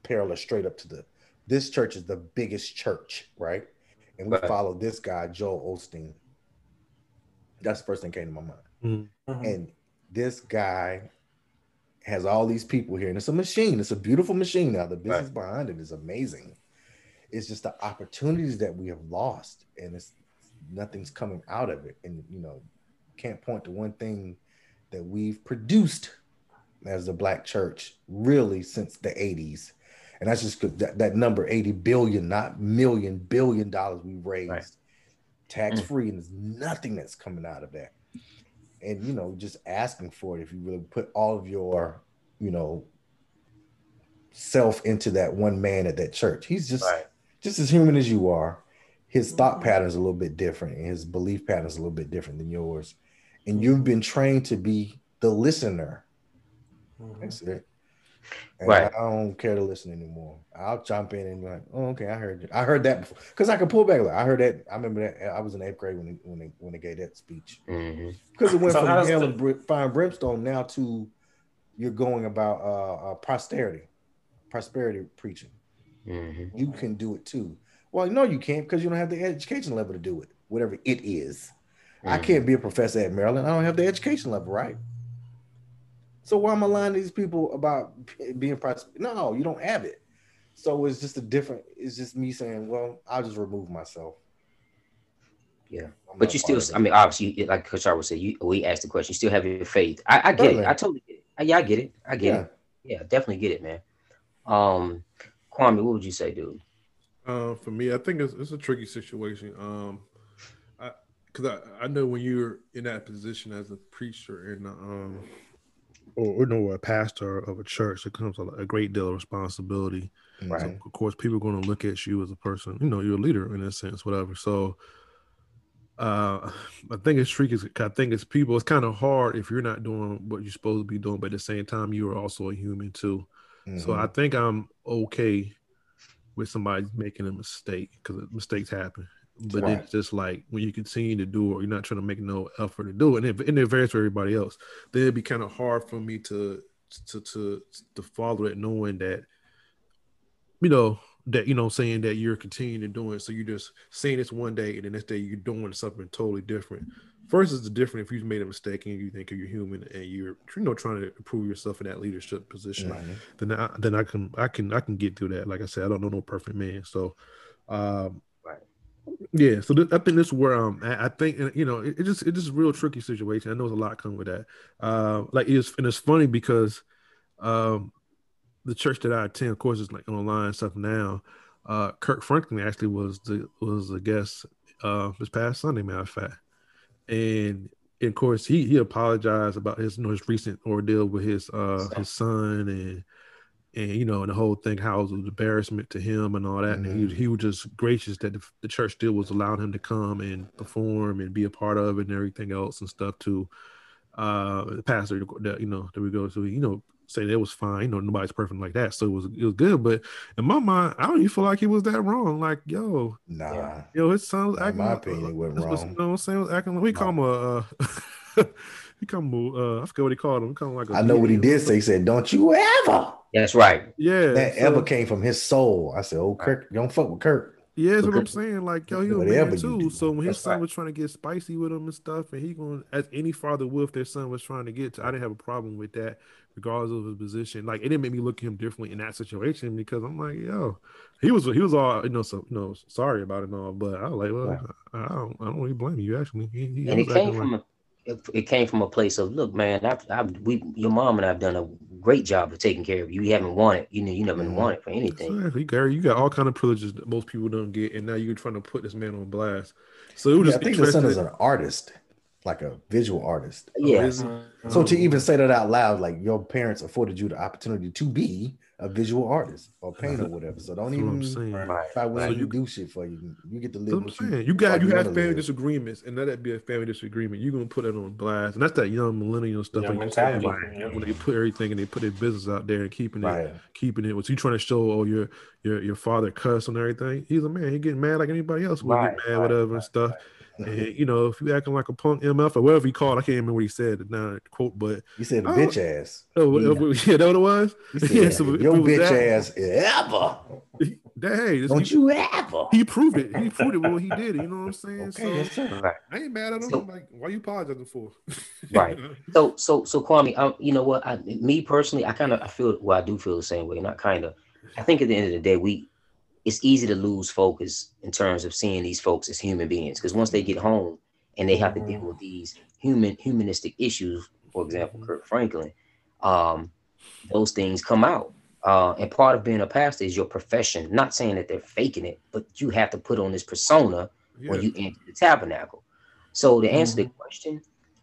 parallel straight up to the. This church is the biggest church, right? And we Right. follow this guy, Joel Osteen. That's the first thing came to my mind. Mhm. mhm. And this guy has all these people here, and it's a machine. It's a beautiful machine. Now the business behind it is amazing. It's just the opportunities that we have lost, and it's nothing's coming out of it. And you know, can't point to one thing that we've produced as the black church really since the 80s. And that's just that, that number 80 billion, not million, billion dollars we raised Right. Tax mm. free, and there's nothing that's coming out of that. And you know, just asking for it if you really put all of your, you know, self into that one man at that church. He's just Right. just as human as you are. His thought mm-hmm. pattern is a little bit different, and his belief pattern is a little bit different than yours. And mm-hmm. you've been trained to be the listener. Mhm. That's it. And Right. I don't care to listen anymore. I'll jump in and be like, "Oh, okay, I heard you. I heard that before." Because I can pull back. Like, I heard that. I remember that. I was in eighth grade when they, when they when they gave that speech. Because it went So from how hell the- and bri- fire and brimstone now to you're going about uh, uh posterity, prosperity preaching. hmm You can do it too. Well, no, you can't because you don't have the education level to do it. Whatever it is. I Mhm. can't be a professor at Maryland. I don't have the education level, right? So why am I lying to these people about being pros? No, you don't have it. So it's just a different. It's just me saying, well, I'll just remove myself. Yeah. I'm But you still, I mean, obviously, like Coach would say, you we asked the question, you still have your faith. I, I get Certainly. it. I totally get it. Uh, Yeah, I get it. I get Yeah. it. Yeah, definitely get it, man. Um, Kwame, what would you say, dude? Uh, for me, I think it's, it's a tricky situation. Um, I because I, I know when you're in that position as a preacher and um, or, or no, a pastor of a church, it comes a, a great deal of responsibility. Right. So of course, people are going to look at you as a person. You know, you're a leader in a sense, whatever. So, uh, I think it's tricky. I think it's people. It's kind of hard if you're not doing what you're supposed to be doing, but at the same time, you are also a human too. So Mhm. I think I'm okay with somebody making a mistake because mistakes happen. But Right. it's just like when you continue to do it, or you're not trying to make no effort to do it, and it, and it varies for everybody else. Then it'd be kind of hard for me to to to to follow it, knowing that you know that you know saying that you're continuing to do it. So you're just saying this one day, and the next day you're doing something totally different. First, it's different if you've made a mistake and you think you're human and you're you know trying to improve yourself in that leadership position Right. then I then I can I can I can get through that. Like I said, I don't know no perfect man. So um. Yeah, so th- I think this is where um I I think you know it, it just it just a real tricky situation. I know there's a lot come with that. Uh like it's and it's funny because um the church that I attend, of course, is like online stuff now. Uh Kirk Franklin actually was the was a guest uh this past Sunday, matter of fact. And of course he he apologized about his you know his recent ordeal with his uh his son and and you know and the whole thing how it was an embarrassment to him and all that and he, he was just gracious that the, the church still was allowing him to come and perform and be a part of it and everything else and stuff too uh the pastor that you know that we go to you know say that was fine you know nobody's perfect like that so it was it was good but in my mind i don't even feel like he was that wrong like yo Nah. Yo, his son was In acting. my like- opinion, that's what's- wrong. You know what I'm saying? Was acting like we call him a. Uh, he come. Uh, I forget what he called him. He come like a I know what he did say. He said, "Don't you ever." That's right. Yeah, That so- ever came from his soul. I said, "Oh, Kirk, you don't fuck with Kirk." Yeah, that's what I'm saying. Like, yo, he a man too. So when his that's son right. was trying to get spicy with him and stuff, and he going as any father would if their son was trying to get to, I didn't have a problem with that, regardless of his position. Like, it didn't make me look at him differently in that situation because I'm like, yo, he was he was all you know, so you know, sorry about it and all, but I was like, well, Right. I, I don't I don't really blame you actually. He, he and it was came acting from a it, it came from a place of look, man. I've, I've we your mom and I've done a great job of taking care of you. You haven't wanted, you know, you never Mhm. wanted for anything. Exactly, Gary. You got all kind of privileges that most people don't get, and now you're trying to put this man on blast. So it was Yeah, I think the son is an artist, like a visual artist. Yeah, is? So to even say that out loud, like your parents afforded you the opportunity to be a visual artist or painter or whatever. So don't That's what I'm even saying. right. try when So you you- do shit for you. You get to live That's what what I'm you. saying. You got you you have family live. disagreements, and let that be a family disagreement. You're gonna put that on blast, and that's that young millennial stuff. Young like you said, mentality, like, yep. when they put everything and they put their business out there and keeping it, keeping it. Was you trying to show? Oh, your your your father cuss and everything. He's a man. He getting mad like anybody else would Right, get mad, right, whatever and stuff. And you know, if you acting like a punk MF or whatever he called, I can't remember what he said now quote, but You said a bitch ass. oh, Yeah. yeah, yeah that what it was. You said, Yeah, so your was bitch that- ass ever. Hey, this, Don't he, you ever? he proved it. He proved it when he did it. You know what I'm saying? Okay, so yes, sir. Right. I ain't mad at him. So- like, why you apologizing for? Right. So so so Kwame, um, you know what? I, me personally, I kind of I feel well. I do feel the same way. Not kind of. I think at the end of the day, we it's easy to lose focus in terms of seeing these folks as human beings because once they get home and they have to deal with these human humanistic issues, for example, Kirk Franklin, um, those things come out. Uh, and part of being a pastor is your profession. Not saying that they're faking it, but you have to put on this persona when you enter the tabernacle. So to answer the question,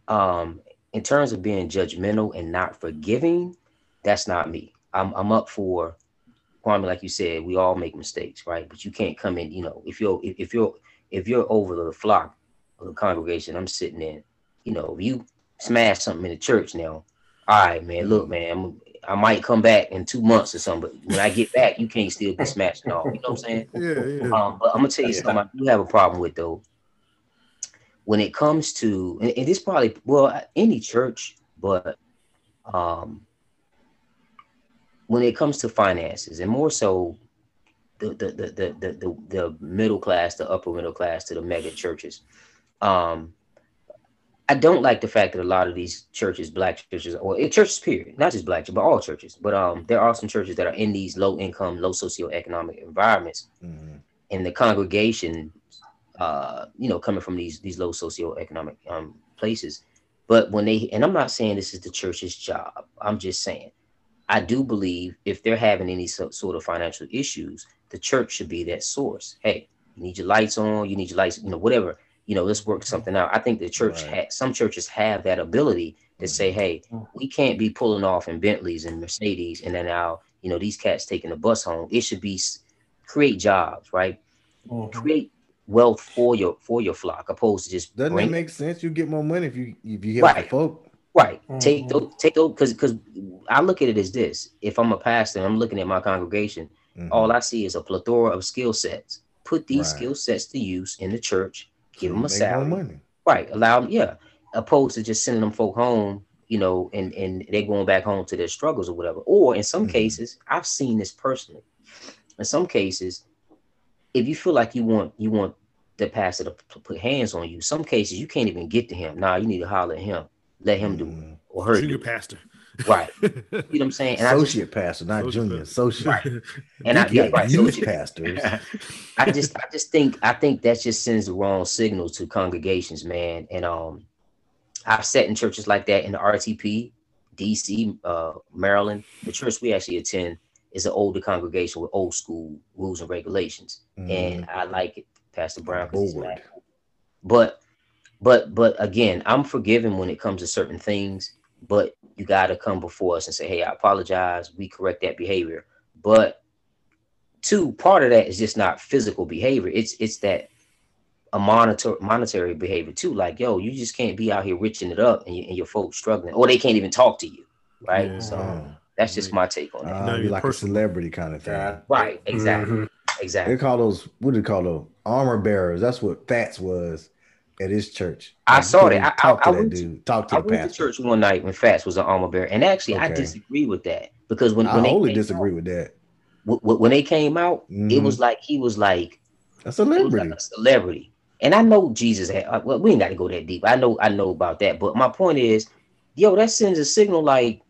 um, in terms of being judgmental and not forgiving, that's not me. I'm I'm up for Kwame, like you said, we all make mistakes, right? But you can't come in, you know, if you're if, you're if you're over the flock of the congregation, I'm sitting in, you know, if you smash something in the church now, all right, man, look, man, I might come back in two months or something, but when I get back, you can't still be smashing off. You know what I'm saying? Yeah, yeah. Um, but I'm gonna tell you something I do have a problem with though. When it comes to, and, and this probably well any church, but um, when it comes to finances, and more so the the the the the, the, the middle class, the upper middle class, to the mega churches, um, I don't like the fact that a lot of these churches, black churches, or eh, churches, period, not just black, but all churches, but um, there are some churches that are in these low income, low socioeconomic environments Mhm. and the congregation, uh, you know, coming from these these low socioeconomic um, places. But when they, and I'm not saying this is the church's job. I'm just saying, I do believe if they're having any so, sort of financial issues, the church should be that source. Hey, you need your lights on. You need your lights, you know, whatever. You know, let's work something out. I think the church, Right. ha- some churches have that ability to say, hey, Mhm. we can't be pulling off in Bentleys and Mercedes, and then now, you know, these cats taking the bus home. It should be create jobs, right? Mhm. create wealth for your for your flock opposed to just Doesn't bring that make sense? You get more money if you if you help the Right. folk. Right take Mhm. those take those because because i look at it as this if i'm a pastor i'm looking at my congregation Mhm. all i see is a plethora of skill sets put these Right. skill sets to use in the church give them a salary money. right allow them yeah opposed to just sending them folk home you know and and they're going back home to their struggles or whatever or in some Mhm. cases i've seen this personally in some cases if you feel like you want you want the pastor to put hands on you some cases you can't even get to him now you need to holler at him let him do it or her Junior do it. pastor. right you know what i'm saying and I just, Associate pastor, not Associate junior. pastor. Associate. and I, You yeah, got right, youth associate. pastors. I just I just think I think that just sends the wrong signal to congregations, man. And um I've sat in churches like that in the RTP, DC, uh, Maryland. The church we actually attend is an older congregation with old school rules and regulations. And I like it, Pastor Brown. 'cause he's But but but again, I'm forgiving when it comes to certain things, but you gotta come before us and say, Hey, I apologize, we correct that behavior. But two, part of that is just not physical behavior. It's it's that a monitor monetary behavior too. Like, yo, you just can't be out here riching it up and, you, and your folks struggling, or they can't even talk to you, right? Yeah. So Oh. that's just my take on it. Uh, Now you you're like personal. a celebrity kind of thing. Yeah. right? Exactly. Mhm. Exactly. They call those what do they call those armor bearers? That's what Fats was at his church. I Like, saw that. I- Talk I- to I that went to- dude. Talk to I the went to church one night when Fats was an armor bearer, and actually, I disagree with that because when, I when came disagree out, with that. when they came out, it Mhm. was like he was like A celebrity. like a celebrity. And I know Jesus had uh, well, we ain't got to go that deep. I know I know about that. But my point is, yo, that sends a signal like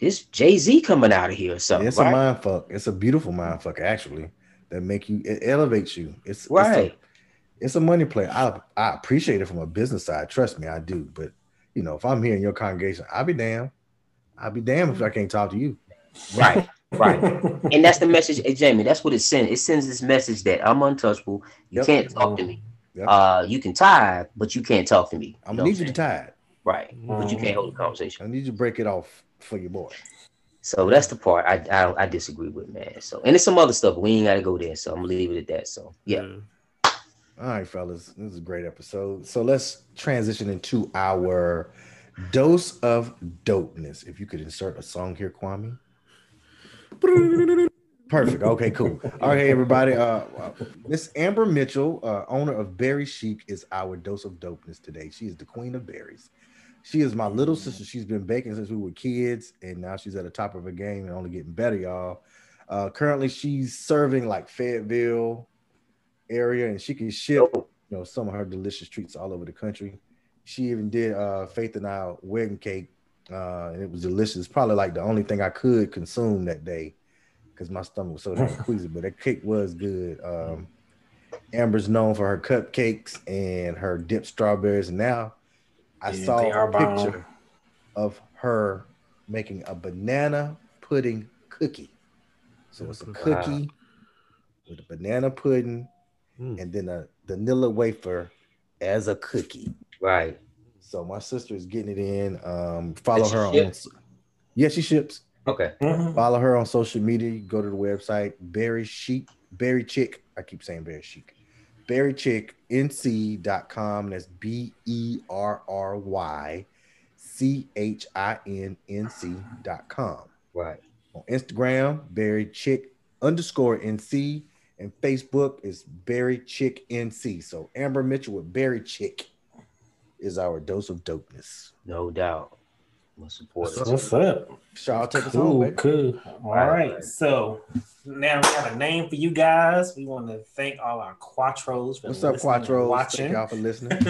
this Jay-Z coming out of here or something. it's a mind fuck. It's a beautiful mind fuck, actually, that make you it elevates you. It's it's a- Right. It's a, money play. I I appreciate it from a business side. Trust me, I do. But you know, if I'm here in your congregation, I'll be damned. I'll be damned if I can't talk to you. right, right. And that's the message, hey, Jamie. That's what it sends. It sends this message that I'm untouchable. You Yep. can't talk to me. Yep. Uh, you can tithe, but you can't talk to me. I'm gonna need you to saying? tide. Right, but you can't hold a conversation. I need you to break it off for your boy. So that's the part I, I I disagree with, man. So and there's some other stuff, we ain't got to go there. So I'm gonna leave it at that. So yeah. All right, fellas, this is a great episode. So let's transition into our dose of dopeness. If you could insert a song here, Kwame. Perfect. Okay, cool. All right, hey, everybody. Uh, uh, Miss Amber Mitchell, uh, owner of Berry Chic, is our dose of dopeness today. She is the queen of berries. She is my little sister. She's been baking since we were kids, and now she's at the top of her game and only getting better, y'all. Uh, currently, she's serving like Fayetteville area, and she can ship you know some of her delicious treats all over the country. She even did uh Faith and I wedding cake, uh, and it was delicious. Probably like the only thing I could consume that day because my stomach was so damn queasy. But that cake was good. Um, Amber's known for her cupcakes and her dipped strawberries. And now I Yeah, saw a bomb. picture of her making a banana pudding cookie. So it's a Wow. cookie with a banana pudding Mm. and then a vanilla wafer as a cookie. right. So my sister is getting it in. Um, follow Does she her on. ship? Yeah, she ships. Okay. Mhm. Follow her on social media. You go to the website Berry Chic, Berry Chick. I keep saying Berry Chic. BerryChickNC.com. That's B E R R Y C H I N N C.com. Right. On Instagram, Berry Chick underscore NC. And Facebook is Berry Chick NC. So Amber Mitchell with Berry Chick is our dose of dopeness. No doubt. We'll support That's it. what's up. Shaw, take us home, Cool, baby. cool. All Right, right. right. So now we have a name for you guys. We want to thank all our Quattros for What's up, listening and Quattros? watching. Thank y'all for listening.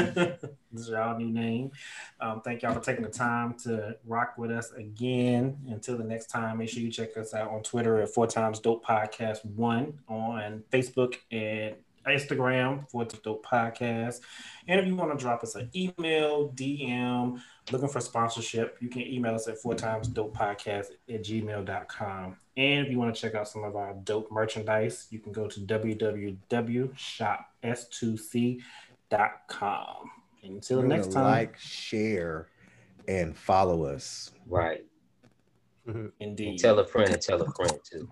this is our new name. Um, thank y'all for taking the time to rock with us again. Until the next time, make sure you check us out on Twitter at Four Times Dope Podcast One, on Facebook and Instagram, Four Times Dope Podcast. And if you want to drop us an email, DM, looking for sponsorship, you can email us at four times dope podcast at gmail.com. And if you want to check out some of our dope merchandise, you can go to www.shops2c.com. Until Remember next time, like, share, and follow us. Right. indeed. And tell a friend and tell a friend too.